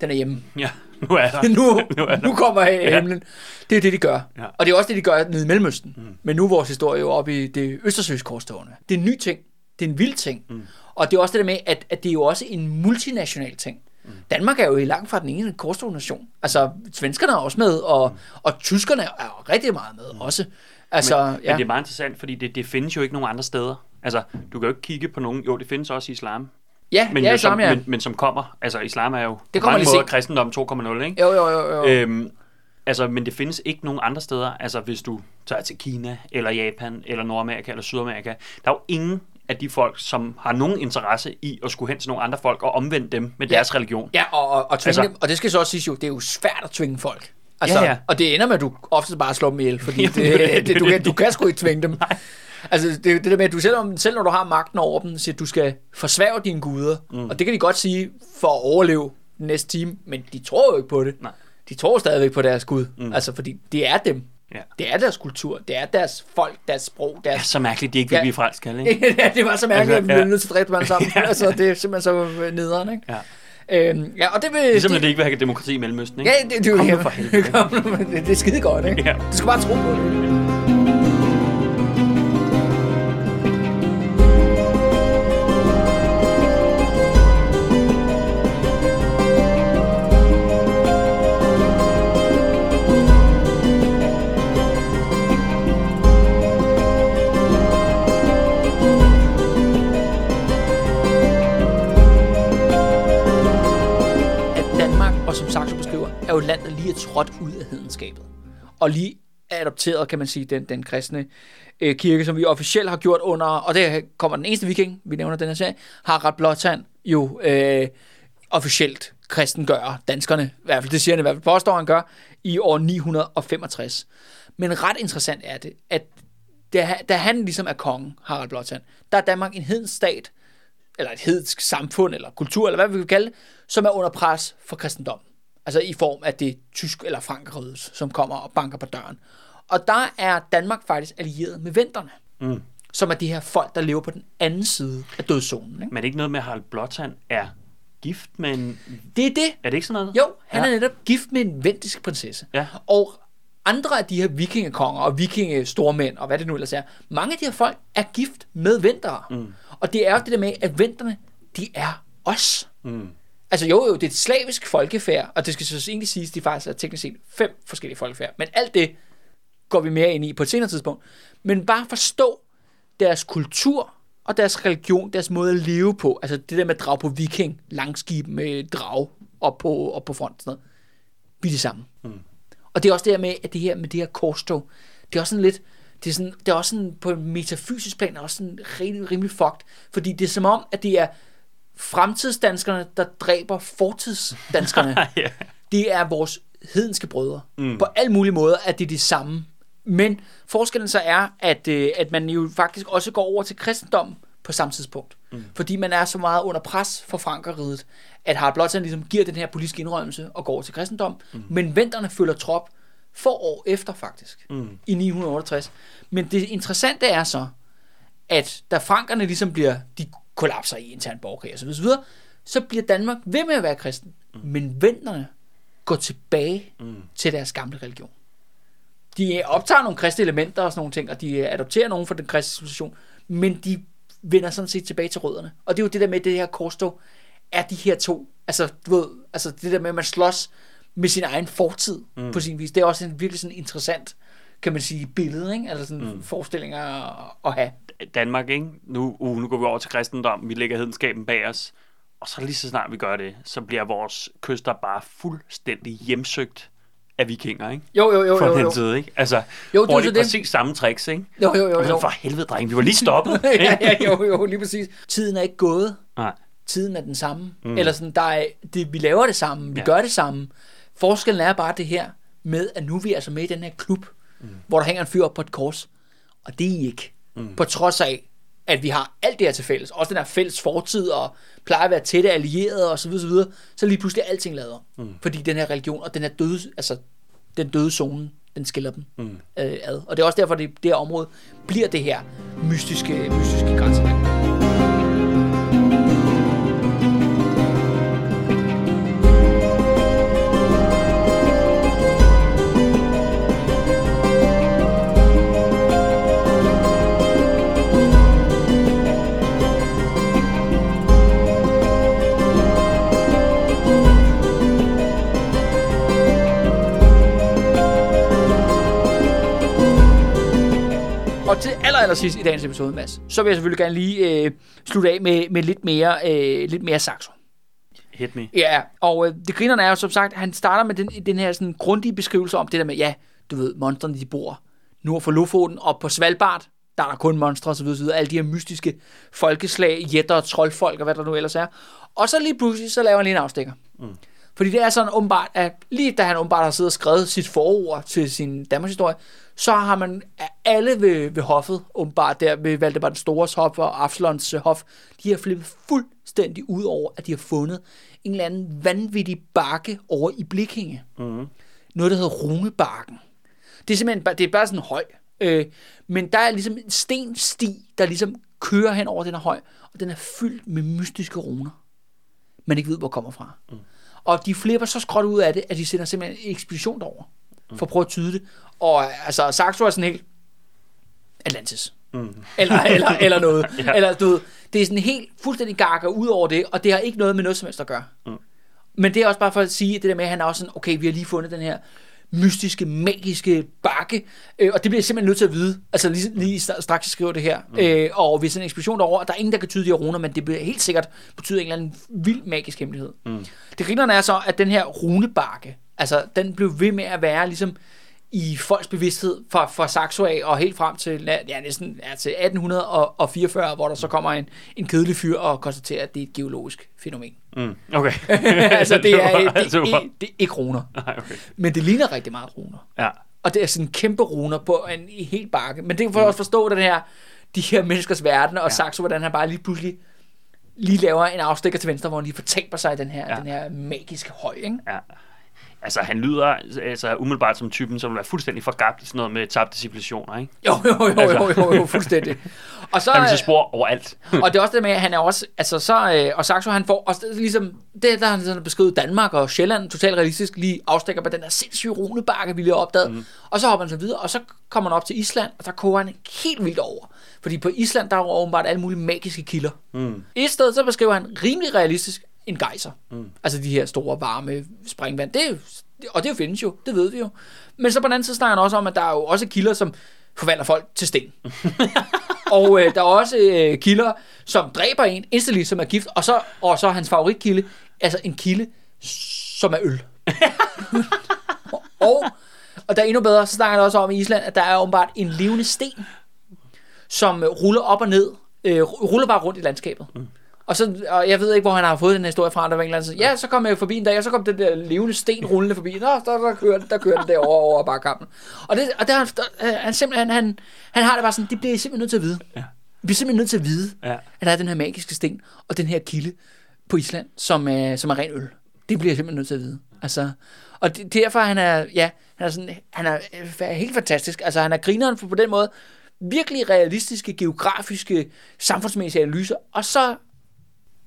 den er hjemme. Ja, nu er der. nu, nu, er der. nu kommer ja. himlen. Det er det, de gør. Ja. Og det er også det, de gør nede i Mellemøsten. Mm. Men nu er vores historie jo oppe i det Østersøs korstående. Det er en ny ting. Det er en vild ting. Mm. Og det er også det der med, at, at det er jo også en multinational ting. Mm. Danmark er jo i langt fra den ene korstogernation. Altså, svenskerne er også med, og, mm. og tyskerne er rigtig meget med mm. også. Altså, men, ja. men det er meget interessant, fordi det, det findes jo ikke nogen andre steder. Altså, du kan jo ikke kigge på nogen... Jo, det findes også i islam. Ja, men, ja, islam, som, ja. Men, men som kommer, altså islam er jo det på mange måder kristendom 2.0, ikke? Jo, jo, jo. jo. Øhm, altså, men det findes ikke nogen andre steder, altså hvis du tager til Kina, eller Japan, eller Nordamerika, eller Sydamerika, der er jo ingen af de folk, som har nogen interesse i at skulle hen til nogle andre folk og omvende dem med ja. deres religion. Ja, og, og, og, tvinge altså, dem, og det skal så også sige jo, det er jo svært at tvinge folk. Altså, ja, ja. Og det ender med, at du ofte bare slår dem ihjel, fordi det, det, det, du, kan, du kan sgu ikke tvinge dem. Nej. Altså, det, det der med, at du selv, selv når du har magten over dem, siger, at du skal forsværge dine guder. Mm. Og det kan de godt sige for at overleve den næste time, men de tror jo ikke på det. Nej. De tror stadigvæk på deres gud. Mm. Altså, fordi det er dem. Ja. Det er deres kultur, det er deres folk, deres sprog. Deres... Ja, så mærkeligt, de ikke vil ja. blive frelst, ikke? ja, det var så mærkeligt, altså, at vi blev nødt til at dræbe dem sammen. ja. altså, det er simpelthen så nederen, ikke? Ja. Øhm, ja, og det vil... Ligesom, de... at det ikke vil have demokrati i Mellemøsten, ikke? Ja, det, det, Kom ja, for helvede. det, det er skide godt, ikke? Ja. Du skal bare tro på det. Er jo et land, der lige er trådt ud af hedenskabet. Og lige er adopteret, kan man sige, den, den kristne øh, kirke, som vi officielt har gjort under, og det kommer den eneste viking, vi nævner den her serie, Harald Blåtand, jo øh, officielt kristen gør danskerne, i hvert fald det siger han i hvert fald påstår han gør, i år 965. Men ret interessant er det, at da, da han ligesom er konge, Harald Blåtand, der er Danmark en hedens stat, eller et hedensk samfund, eller kultur, eller hvad vi vil kalde det, som er under pres for kristendom. Altså i form af det tysk eller frankeriget, som kommer og banker på døren. Og der er Danmark faktisk allieret med venterne, mm. som er de her folk, der lever på den anden side af dødszonen. Ikke? Men er det ikke noget med, at Harald Blåtand er gift med en... Det er det. Er det ikke sådan noget? Jo, han ja. er netop gift med en vendisk prinsesse. Ja. Og andre af de her vikingekonger og vikingestormænd og hvad det nu ellers er, mange af de her folk er gift med ventere. Mm. Og det er jo det der med, at venterne, de er os. Mm. Altså jo, jo, det er et slavisk folkefærd, og det skal så egentlig siges, at de faktisk er teknisk set fem forskellige folkefærd. Men alt det går vi mere ind i på et senere tidspunkt. Men bare forstå deres kultur og deres religion, deres måde at leve på. Altså det der med at drage på viking, langskib med drag op på, op på front. Sådan noget. Vi er det samme. Mm. Og det er også det her med, at det her med det her korstog, det er også sådan lidt, det er, sådan, det er også sådan på en metafysisk plan, også sådan rimelig, rimelig fucked. Fordi det er som om, at det er fremtidsdanskerne, der dræber fortidsdanskerne. ja. det er vores hedenske brødre. Mm. På alle mulige måder er det de samme. Men forskellen så er, at, øh, at man jo faktisk også går over til kristendom på samme tidspunkt. Mm. Fordi man er så meget under pres for Frankeriget, at Harald Blåtand ligesom giver den her politiske indrømmelse og går over til kristendom. Mm. Men venterne følger trop for år efter faktisk, mm. i 968. Men det interessante er så, at da frankerne ligesom bliver, de kollapser i intern borgerkrig og så videre, så bliver Danmark ved med at være kristen. Mm. Men venterne går tilbage mm. til deres gamle religion. De optager nogle kristne elementer og sådan nogle ting, og de adopterer nogen fra den kristne civilisation, men de vender sådan set tilbage til rødderne. Og det er jo det der med, at det her korstog er de her to. Altså, du ved, altså det der med, at man slås med sin egen fortid mm. på sin vis. Det er også en virkelig sådan interessant, kan man sige, billede, ikke? Altså sådan mm. forestillinger at, have. Danmark, ikke? Nu, uh, nu går vi over til kristendom, vi lægger hedenskaben bag os, og så lige så snart vi gør det, så bliver vores kyster bare fuldstændig hjemsøgt af vikinger, ikke? Jo, jo, jo, Fra jo, den jo. side, ikke? Altså, Jo, det er det er præcis samme tricks, ikke? Jo, jo, jo, jo. for helvede, dreng, vi var lige stoppet. ja, ja, jo, jo, lige præcis. Tiden er ikke gået. Nej. Tiden er den samme. Mm. Eller sådan, der er, det, vi laver det samme, vi ja. gør det samme. Forskellen er bare det her med, at nu er vi altså med i den her klub, mm. hvor der hænger en fyr op på et kors. Og det er I ikke. Mm. På trods af, at vi har alt det her til fælles. Også den her fælles fortid, og plejer at være tætte allierede, og så videre, så videre. Så lige pludselig er alting lavet om. Mm. Fordi den her religion, og den her døde, altså den døde zone, den skiller dem mm. øh, ad. Og det er også derfor, at det, det her område bliver det her mystiske, mystiske grænseland. Og til aller, aller sidst i dagens episode, Mads, så vil jeg selvfølgelig gerne lige øh, slutte af med, med lidt mere, øh, lidt mere saxo. Hit me. Ja, og øh, det grinerne er jo som sagt, han starter med den, den her sådan grundige beskrivelse om det der med, ja, du ved, monstrene de bor nord for Lofoten og på Svalbard, der er der kun monstre og så videre, så videre, alle de her mystiske folkeslag, jætter og troldfolk og hvad der nu ellers er. Og så lige pludselig, så laver han lige en afstikker. Mm. Fordi det er sådan åbenbart, at lige da han åbenbart har siddet og skrevet sit forord til sin Danmarks historie, så har man alle ved, ved hoffet, åbenbart der ved Valdemar den Stores hof og Absalons øh, hof, de har flippet fuldstændig ud over, at de har fundet en eller anden vanvittig bakke over i Blikkinge. Mm. Noget, der hedder Runebakken. Det er simpelthen det er bare sådan høj. Øh, men der er ligesom en stensti, der ligesom kører hen over den her høj, og den er fyldt med mystiske runer, man ikke ved, hvor kommer fra. Mm. Og de flipper så skråt ud af det, at de sender simpelthen en ekspedition derover for at prøve at tyde det. Og altså, Saxo er sådan helt Atlantis. Mm. Eller, eller, eller noget. ja. Eller du ved, det er sådan helt fuldstændig gakker ud over det, og det har ikke noget med noget som helst at gøre. Mm. Men det er også bare for at sige, det der med, at han er også sådan, okay, vi har lige fundet den her mystiske, magiske bakke, øh, og det bliver jeg simpelthen nødt til at vide, altså lige, lige straks jeg skriver det her, mm. øh, og vi sender en ekspedition derover, og der er ingen, der kan tyde de her runer, men det bliver helt sikkert betyder en eller anden vild magisk hemmelighed. Mm. Det grinerne er så, at den her runebakke, altså den blev ved med at være ligesom i folks bevidsthed fra, fra Saxo af og helt frem til, ja, næsten ja, til 1844, hvor der så kommer en, en kedelig fyr og konstaterer, at det er et geologisk fænomen. Mm. Okay. altså, det er, det, det det, det er ikke runer, Nej, okay. men det ligner rigtig meget runer. Ja. Og det er sådan kæmpe runer på en i helt bakke. Men det er for at også forstå den her, de her menneskers verden, og ja. Saxo, hvordan han bare lige pludselig lige laver en afstikker til venstre, hvor han lige fortaber sig i den her. Ja. den her magiske høj, ikke? Ja. Altså, han lyder altså, umiddelbart som typen, som vil være fuldstændig forgabt i sådan noget med tabte civilisationer, ikke? Jo, jo, jo, jo, jo, jo, jo fuldstændig. Og så, Han vil så spor overalt. og det er også det med, at han er også, altså så, øh, og Saxo han får også ligesom, det der han sådan beskrevet Danmark og Sjælland totalt realistisk, lige afstikker på den der sindssyge runebakke, vi lige har opdaget. Mm. Og så hopper han så videre, og så kommer han op til Island, og der koger han helt vildt over. Fordi på Island, der er jo åbenbart alle mulige magiske kilder. Mm. I stedet så beskriver han rimelig realistisk en gejser. Mm. Altså de her store varme springvand. Det er jo, og det findes jo, det ved vi jo. Men så på den anden side snakker han også om, at der er jo også kilder, som forvandler folk til sten. og øh, der er også øh, kilder, som dræber en instantly, som er gift. Og så, og så hans favoritkilde, altså en kilde, som er øl. og, og der er endnu bedre, så snakker han også om i Island, at der er åbenbart en levende sten, som øh, ruller op og ned, øh, ruller bare rundt i landskabet. Mm. Og, så, og jeg ved ikke, hvor han har fået den historie fra, der var en eller anden, ja, så kom jeg forbi en dag, og så kom den der levende sten rullende forbi. Nå, der, der, kører, den- der kører den derovre over bakkampen. Og, det, og der, der, øh, han, simpelthen, han, han har det bare sådan, det bliver I simpelthen nødt til at vide. Ja. Vi bliver simpelthen nødt til at vide, Ja. at der er den her magiske sten, og den her kilde på Island, som er, som er ren øl. Det bliver jeg simpelthen nødt til at vide. Altså, og det, derfor han er, ja, han er, sådan, han er øh, helt fantastisk. Altså, han er grineren for på den måde virkelig realistiske, geografiske, samfundsmæssige analyser, og så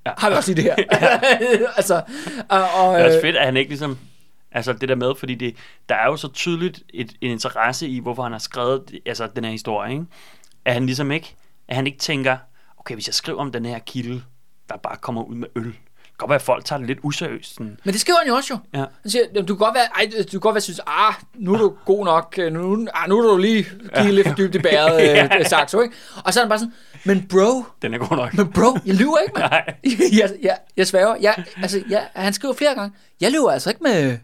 ja. har vi også lige det her. altså, og, og, Det er også øh, fedt, at han ikke ligesom... Altså det der med, fordi det, der er jo så tydeligt et, en interesse i, hvorfor han har skrevet altså, den her historie, ikke? At han ligesom ikke, at han ikke tænker, okay, hvis jeg skriver om den her kilde, der bare kommer ud med øl, det kan godt være, at folk tager det lidt useriøst. Sådan. Men det skriver han jo også jo. Ja. Han siger, "Jamen, du kan godt være, ej, du kan godt være, synes, ah, nu er du god nok, øh, nu, ah, nu er du lige kigget lidt for dybt i bæret, Ja. øh, Saxo, ikke? Og så er han bare sådan, men bro, Den er god nok. men bro, jeg lyver ikke, mand. Nej. jeg, jeg, jeg sværger, jeg, altså, jeg, han skriver flere gange, jeg lyver altså ikke med,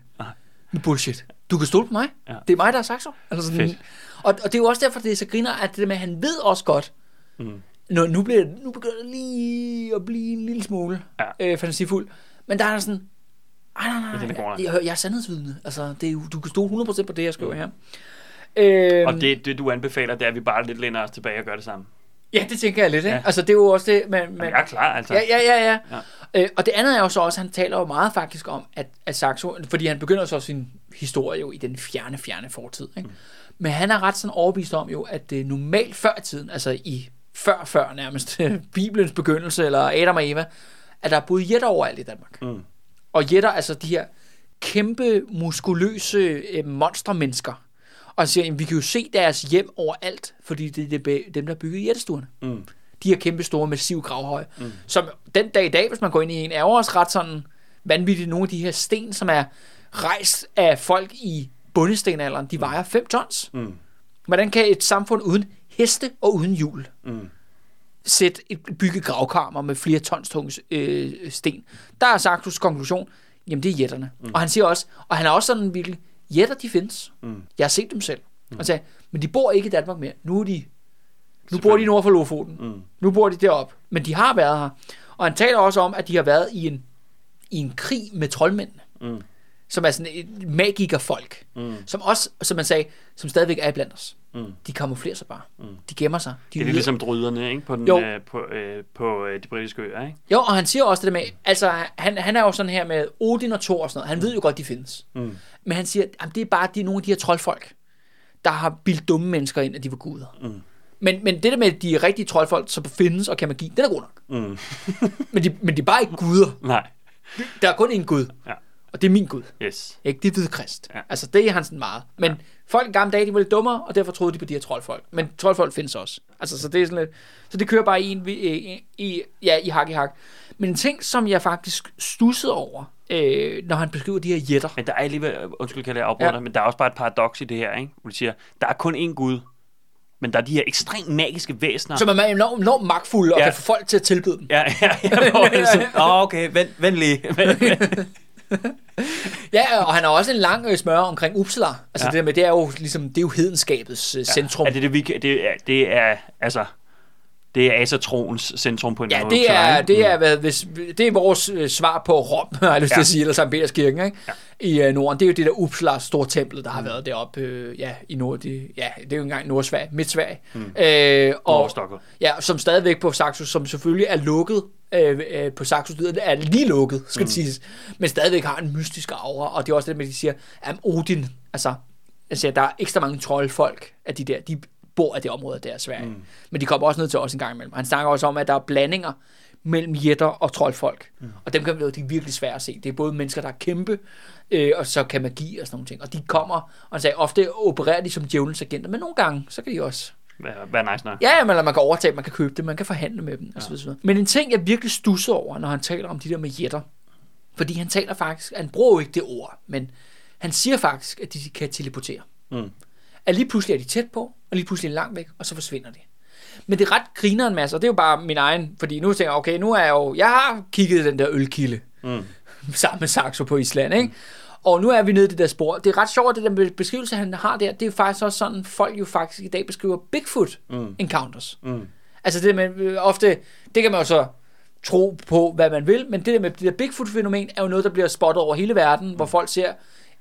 med bullshit. Du kan stole på mig. Ja. Det er mig, der er Saxo. Altså sådan, Fedt. og, og det er jo også derfor, det er så griner, at det der med, at han ved også godt, Mm. nu, nu, bliver, nu begynder det lige at blive en lille smule Ja. øh, fantasifuld. Men der er sådan, ej, nej, nej, nej, jeg, jeg, jeg er sandhedsvidende. Altså, det er, du kan stole 100% på det, jeg skriver her. Øhm, Og det, det, du anbefaler, det er, at vi bare lidt læner os tilbage og gør det samme. Ja, det tænker jeg lidt, ikke? Ja. Altså, det er jo også det, men... men Men jeg er klar, altså. Ja, ja, ja, ja. Ja. Øh, og det andet er jo så også, han taler jo meget faktisk om, at, at Saxo, fordi han begynder så sin historie jo i den fjerne, fjerne fortid, ikke? Mm. Men han er ret sådan overbevist om jo, at det normalt før i tiden, altså i før, før nærmest, Bibelens begyndelse, eller Adam og Eva, at der er boet jætter overalt i Danmark. Mm. Og jætter, altså de her kæmpe, muskuløse øh, monstermennesker. Og han siger, vi kan jo se deres hjem overalt, fordi det er det- dem, der har bygget jættestuerne Mm. de her kæmpe store, massive gravhøje, mm. som den dag i dag, hvis man går ind i en, er også ret sådan vanvittigt. Nogle af de her sten, som er rejst af folk i bundestenalderen, de vejer 5 tons. Mm. Hvordan kan et samfund uden heste og uden hjul Mm. sætte et bygge gravkammer med flere tons tunge øh, sten? Der er Saxos konklusion, jamen det er jætterne. Mm. Og han siger også, og han er også sådan virkelig, jætter de findes. Mm. Jeg har set dem selv. Mm. Sagde, men de bor ikke i Danmark mere. Nu er de nu bor de nord for Lofoten. Mm. Nu bor de deroppe. Men de har været her. Og han taler også om, at de har været i en, i en krig med troldmændene. Mm. Som er sådan et magikerfolk. Mm. Som også, som man sagde, som stadigvæk er blandt os. Mm. De kamuflerer sig bare. De gemmer sig. De Det er yder- ligesom dryderne, ikke? På, den, Jo. øh, på, øh, på øh, de britiske øer, ikke? Jo, og han siger også det der med, altså han, han er jo sådan her med Odin og Thor og sådan noget. Han ved jo godt, de findes. Mm. Men han siger, at det er bare de, nogle af de her troldfolk, der har bildt dumme mennesker ind, at de var guder. Mm. Men, men det der med, at de er rigtige troldfolk, som findes og kan magi, det er god nok. Mm. Men de, men de er bare ikke guder. Nej. Der er kun én Gud. Ja. Og det er min Gud. Yes. Ikke? Det er hvide krist. Ja. Altså, det er han sådan meget. Men ja. folk i gamle dage, de var lidt dummere, og derfor troede de på de her troldfolk. Men troldfolk findes også. Altså, så det er sådan lidt... Så det kører bare i, en, i, i, ja, i hak i hak. Men en ting, som jeg faktisk stussede over, øh, når han beskriver de her jætter. Men der er alligevel, undskyld, kan jeg afbryde Ja. men der er også bare et paradoks i det her, ikke? Hvor de siger, der er kun én Gud, men der er de her ekstremt magiske væsener. Som er enormt, enormt magtfulde og Ja. kan få folk til at tilbyde dem. Ja, ja, ja. Hvor sådan, Åh, okay, vent, vent lige. Vent, vent. Ja, og han har også en lang øh, smør omkring Uppsala. Altså Ja. det, der med, det er jo ligesom, det er jo hedenskabets øh, centrum. Er det det, vi det, er, det er, altså, det er asatroens centrum på en Ja, anden det måde, er, det er, hvad, hvis, det er vores øh, svar på Rom, har jeg lyst til Ja. at sige, eller Sankt Peterskirken, ikke? Ja. i øh, Norden. Det er jo det der Uppsala store tempel, der har været deroppe øh, ja, i Nord, det, ja, det er jo engang Nordsverige, Midt-Sverige. Mm. Øh, og, ja, som stadigvæk på Saxo, som selvfølgelig er lukket øh, øh, på Saxos det er lige lukket, skal mm. det siges, men stadigvæk har en mystisk aura, og det er også det med, at de siger, at Odin, altså, altså, der er ekstra mange troldfolk af de der, de bor af det område der i Sverige. Mm. Men de kommer også ned til os en gang imellem. Han snakker også om, at der er blandinger mellem jætter og troldfolk. Mm. Og dem kan de er virkelig svære at se. Det er både mennesker, der er kæmpe, øh, og så kan magi og sådan nogle ting. Og de kommer, og han sagde, ofte opererer de som djævelens agenter, men nogle gange, så kan de også er nice nok? Ja, men man kan overtage, man kan købe det, man kan forhandle med dem, og så videre, så videre. Men en ting, jeg virkelig stusser over, når han taler om de der med jætter, fordi han taler faktisk, han bruger jo ikke det ord, men han siger faktisk, at de kan teleportere. Mm. At lige pludselig er de tæt på, og lige pludselig langt væk, og så forsvinder de. Men det er ret griner en masse, og det er jo bare min egen, fordi nu tænker jeg, okay, nu er jeg jo, jeg har kigget den der ølkilde, Mm. sammen med Saxo på Island, ikke? Og nu er vi nede i det der spor. Det er ret sjovt, at det der beskrivelse, han har der, det er jo faktisk også sådan, folk jo faktisk i dag beskriver Bigfoot Mm. encounters. Mm. Altså det med, øh, ofte, det kan man jo så tro på, hvad man vil, men det der med det der Bigfoot-fænomen er jo noget, der bliver spottet over hele verden, mm. hvor folk ser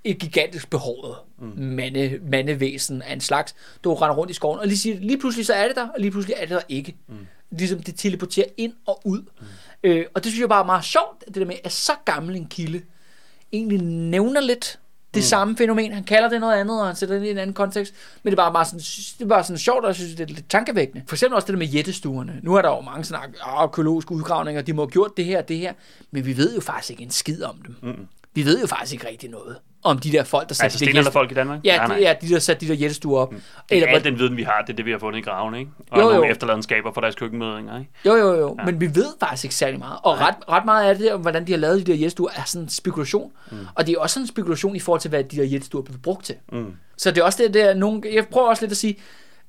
et gigantisk behåret mm. mande, mandevæsen af en slags, der render rundt i skoven, og lige, siger, lige pludselig så er det der, og lige pludselig er det der ikke. Mm. Ligesom det teleporterer ind og ud. Mm. Øh, og det synes jeg bare er meget sjovt, det der med, at så gammel en kilde egentlig nævner lidt det mm. samme fænomen. Han kalder det noget andet, og han sætter det i en anden kontekst. Men det er bare, bare, sådan, det er bare sådan sjovt, og jeg synes, det er lidt tankevækkende. For eksempel også det der med jættestuerne. Nu er der jo mange sådan "Ah, arkeologiske udgravninger, de må have gjort det her og det her. Men vi ved jo faktisk ikke en skid om dem. Mm. Vi ved jo faktisk ikke rigtig noget om de der folk, der satte Altså de der stenalderfolk i Danmark? Ja, Nej, nej. ja, de der satte de der jættestuer op. Mm. Eller, Al den viden, vi har, det er det, vi har fundet i graven, ikke? Og Jo, jo, nogle efterladenskaber for deres køkkenmødinger, ikke? Jo, jo, jo. Ja. Men vi ved faktisk ikke særlig meget. Og ret, ret meget af det der, hvordan de har lavet de der jættestuer, er sådan en spekulation. Mm. Og det er også sådan en spekulation i forhold til, hvad de der jættestuer bliver brugt til. Mm. Så det er også det der, nogle, jeg prøver også lidt at sige,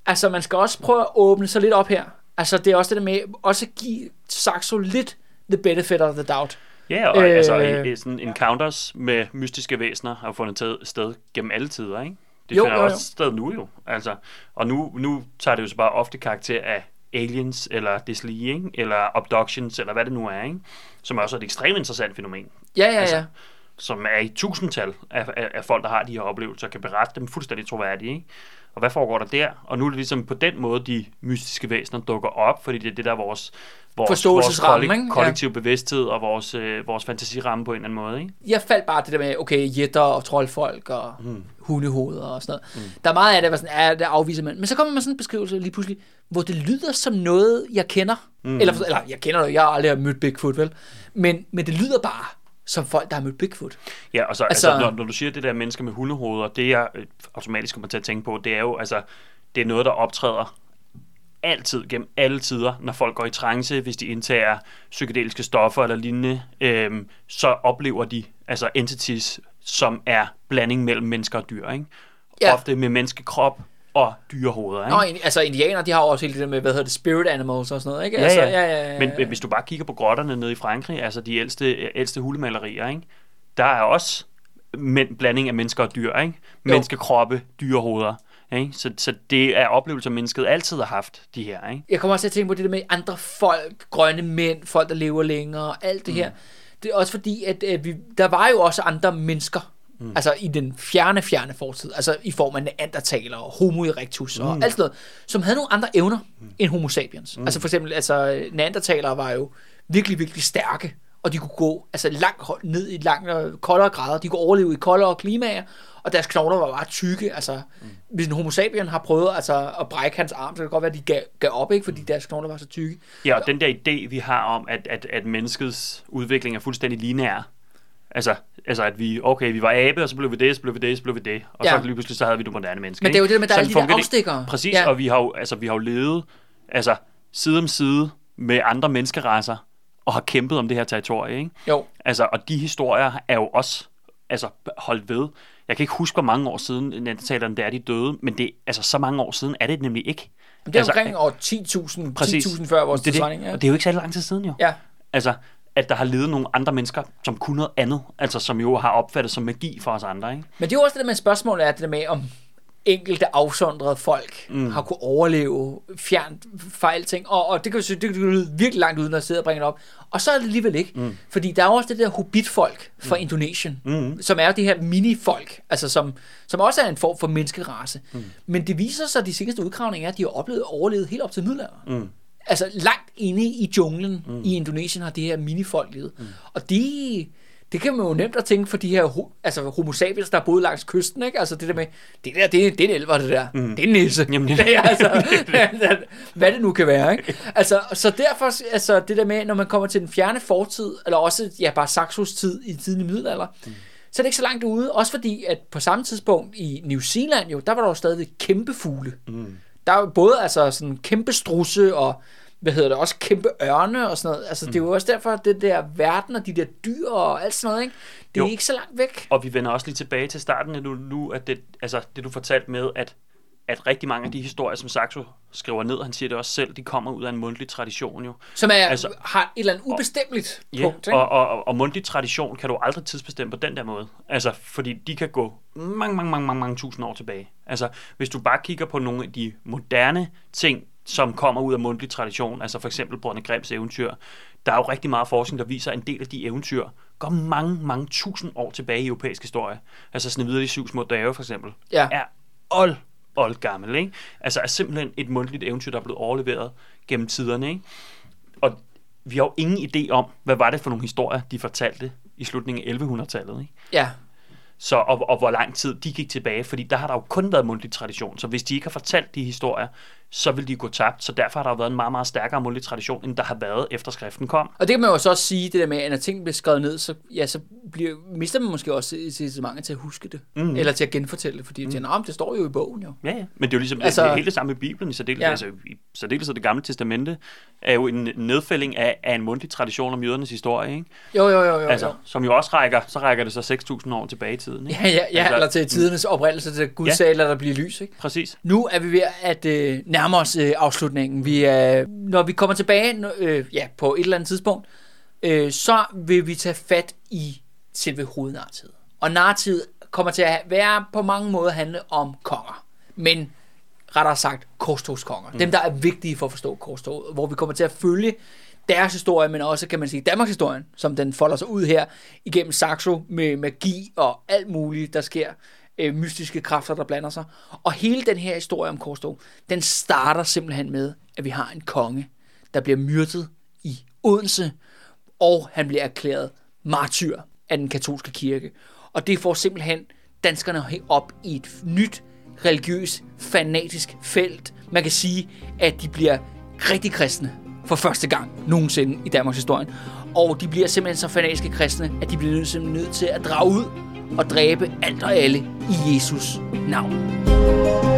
altså man skal også prøve at åbne sig lidt op her. Altså det er også det der med, også give Saxo lidt the benefit of the doubt. Ja, og Øh. øh, altså i, i sådan encounters med mystiske væsener har fundet til- sted gennem alle tider, ikke? Det Jo, finder jo, jo. også sted nu jo. Altså, og nu, nu tager det jo så bare ofte karakter af aliens, eller deslige, ikke? eller abductions, eller hvad det nu er, ikke? som er også et ekstremt interessant fænomen, Ja, ja, Altså, ja. som er i tusindtal af, af, af folk, der har de her oplevelser, kan berette dem fuldstændig troværdige. Ikke? Og hvad foregår der der? Og nu er det ligesom på den måde, de mystiske væsener dukker op, fordi det er det, der er vores, vores, Forståelsesramme, vores? Ja. kollektiv bevidsthed og vores, øh, vores fantasiramme på en eller anden måde. Ikke? Jeg faldt bare det der med, okay, jætter og troldfolk og mm. hundehoveder og sådan noget. Mm. Der er meget af det, der, var sådan, ja, det afviser man. Men så kommer man sådan en beskrivelse lige pludselig, hvor det lyder som noget, jeg kender. Mm. Eller, eller, jeg kender det, jeg har aldrig mødt Bigfoot, vel? Men, men det lyder bare som folk, der har mødt Bigfoot. Ja, og så, Altså- altså, altså når, når du siger det der mennesker med hundehoveder, det jeg øh, automatisk kommer til at tænke på, det er jo, altså, det er noget, der optræder altid, gennem alle tider, når folk går i trance, hvis de indtager psykedeliske stoffer eller lignende, øhm, så oplever de altså entities, som er blanding mellem mennesker og dyr, ikke? Ja. Ja. Ofte med menneskekrop og dyrehoveder, ikke? Nå, in- altså indianer, de har jo også hele det der med, hvad hedder det, spirit animals og sådan noget, ikke? Ja, altså, ja. ja, ja, ja. Men, men hvis du bare kigger på grotterne nede i Frankrig, altså de ældste, ældste hulemalerier, ikke? der er også men, blanding af mennesker og dyr, ikke? Menneskekroppe, dyrehoveder. Ikke? Så, så det er oplevelser, mennesket altid har haft, de her. Ikke? Jeg kommer også til at tænke på det der med andre folk, grønne mænd, folk, der lever længere, alt det mm. her. Det er også fordi, at, at vi, der var jo også andre mennesker, mm. altså i den fjerne, fjerne fortid, altså i form af neandertaler og homo erectus og alt sådan noget, som havde nogle andre evner mm. end homo sapiens. Mm. Altså for eksempel, altså neandertalere var jo virkelig, virkelig stærke, og de kunne gå altså langt ned i langt koldere grader, de kunne overleve i koldere klimaer, og deres knogler var bare tykke. Altså, mm. hvis en homo sapien har prøvet altså, at brække hans arm, så kan det godt være, at de gav, gav op, ikke, fordi deres knogler var så tykke. Ja, og den der idé, vi har om, at, at, at menneskets udvikling er fuldstændig lineær. Altså, altså, at vi, okay, vi var abe, og så blev vi det, så blev vi det, så blev vi det. Og Ja. så lige pludselig, så havde vi det moderne menneske. Men det er jo det med, der er Sådan alle de der det. afstikkere. Præcis, Ja. og vi har jo, altså, vi har jo levet altså, side om side med andre menneskeraser, og har kæmpet om det her territorie, ikke? Jo, Altså, og de historier er jo også altså, holdt ved. Jeg kan ikke huske, hvor mange år siden neandertalerne det er, de døde, men det, altså, så mange år siden er det nemlig ikke. men det er altså, omkring år 10.000, Præcis. 10.000 før vores det, det, Ja. og det er jo ikke så lang tid siden jo. ja. Altså, at der har levet nogle andre mennesker, som kunne noget andet, altså som jo har opfattet som magi for os andre, ikke? Men det er jo også det der med spørgsmålet er det der med, om enkelte afsondrede folk mm. har kunne overleve fjernt fra alting. Og, og det kan det kan lyde virkelig langt uden at sidde og bringe det op. Og så er det alligevel ikke. Mm. Fordi der er også det der hobbitfolk fra mm. Indonesien, mm. som er det her mini-folk, altså som, som også er en form for menneskerace. Mm. Men det viser sig, at de seneste udgravninger er, at de har oplevet overlevet helt op til middelalderen. Mm. Altså langt inde i junglen mm. i Indonesien har det her mini-folk levet. Mm. Og de det kan man jo nemt at tænke for de her altså homo sapiens, der boede langs kysten, ikke? Altså det der med, det der, det, det er en elver, det der. Mm. Det er en nisse. Jamen, det er, altså, hvad det nu kan være, ikke? Altså, så derfor, altså det der med, når man kommer til den fjerne fortid, eller også, ja, bare Saxos tid i tidlig middelalder, mm. så er det ikke så langt ude. Også fordi, at på samme tidspunkt i New Zealand jo, der var der jo stadig kæmpe fugle. Mm. Der var både altså sådan kæmpe strusse og hvad hedder det, også kæmpe ørne og sådan noget. Altså, mm. det er jo mm. også derfor, at det der verden og de der dyr og alt sådan noget, ikke? det jo. er ikke så langt væk. Og vi vender også lige tilbage til starten af nu, nu at det, altså, det du fortalte med, at at rigtig mange af de historier, som Saxo skriver ned, han siger det også selv, de kommer ud af en mundtlig tradition jo. Som er, altså, har et eller andet ubestemmeligt og, punkt. Ja, og, og, og, og mundtlig tradition kan du aldrig tidsbestemme på den der måde. Altså, fordi de kan gå mange, mange, mange, mange, mange tusind år tilbage. Altså, hvis du bare kigger på nogle af de moderne ting, som kommer ud af mundtlig tradition, altså for eksempel Brønde Grimms eventyr. Der er jo rigtig meget forskning, der viser, at en del af de eventyr går mange, mange tusind år tilbage i europæisk historie. Altså Snevide de syv små dage for eksempel, ja. er old, old gammel. Ikke? Altså er simpelthen et mundtligt eventyr, der er blevet overleveret gennem tiderne. Ikke? Og vi har jo ingen idé om, hvad var det for nogle historier, de fortalte i slutningen af 1100-tallet. Ikke? Ja. Så, og, og hvor lang tid de gik tilbage, fordi der har der jo kun været mundtlig tradition. Så hvis de ikke har fortalt de historier, så vil de gå tabt. Så derfor har der været en meget, meget stærkere mundtlig tradition, end der har været efter skriften kom. Og det kan man jo så også sige, det der med, at når ting bliver skrevet ned, så, ja, så bliver, mister man måske også incitamentet til at huske det. Mm. Eller til at genfortælle det, fordi mm. tænker, det står jo i bogen jo. Ja, ja. Men det er jo ligesom altså, det, helt det samme i Bibelen, i særdeleshed, ja. altså, i særdeleshed det gamle testamente, er jo en nedfælding af, af en mundtlig tradition om jødernes historie, ikke? Jo, jo, jo. jo, altså, jo. Som jo også rækker, så rækker det så 6.000 år tilbage i tiden, ikke? Ja, ja, ja altså, eller til tidernes oprindelse, til Gud ja. sagde, der bliver lys, ikke? Præcis. Nu er vi ved at øh, nærme os øh, afslutningen. Vi er, når vi kommer tilbage øh, ja, på et eller andet tidspunkt, øh, så vil vi tage fat i selve hovednarrativet. Og narrativet kommer til at være på mange måder handle om konger. Men rettere sagt korstogskonger. Mm. Dem, der er vigtige for at forstå korstoget. Hvor vi kommer til at følge deres historie, men også, kan man sige, Danmarks historien, som den folder sig ud her, igennem Saxo med magi og alt muligt, der sker øh, mystiske kræfter, der blander sig. Og hele den her historie om Korstog, den starter simpelthen med, at vi har en konge, der bliver myrdet i Odense, og han bliver erklæret martyr af den katolske kirke. Og det får simpelthen danskerne op i et nyt religiøst, fanatisk felt. Man kan sige, at de bliver rigtig kristne for første gang nogensinde i Danmarks historie. Og de bliver simpelthen så fanatiske kristne, at de bliver nødt til at drage ud og dræbe alt og alle i Jesus navn.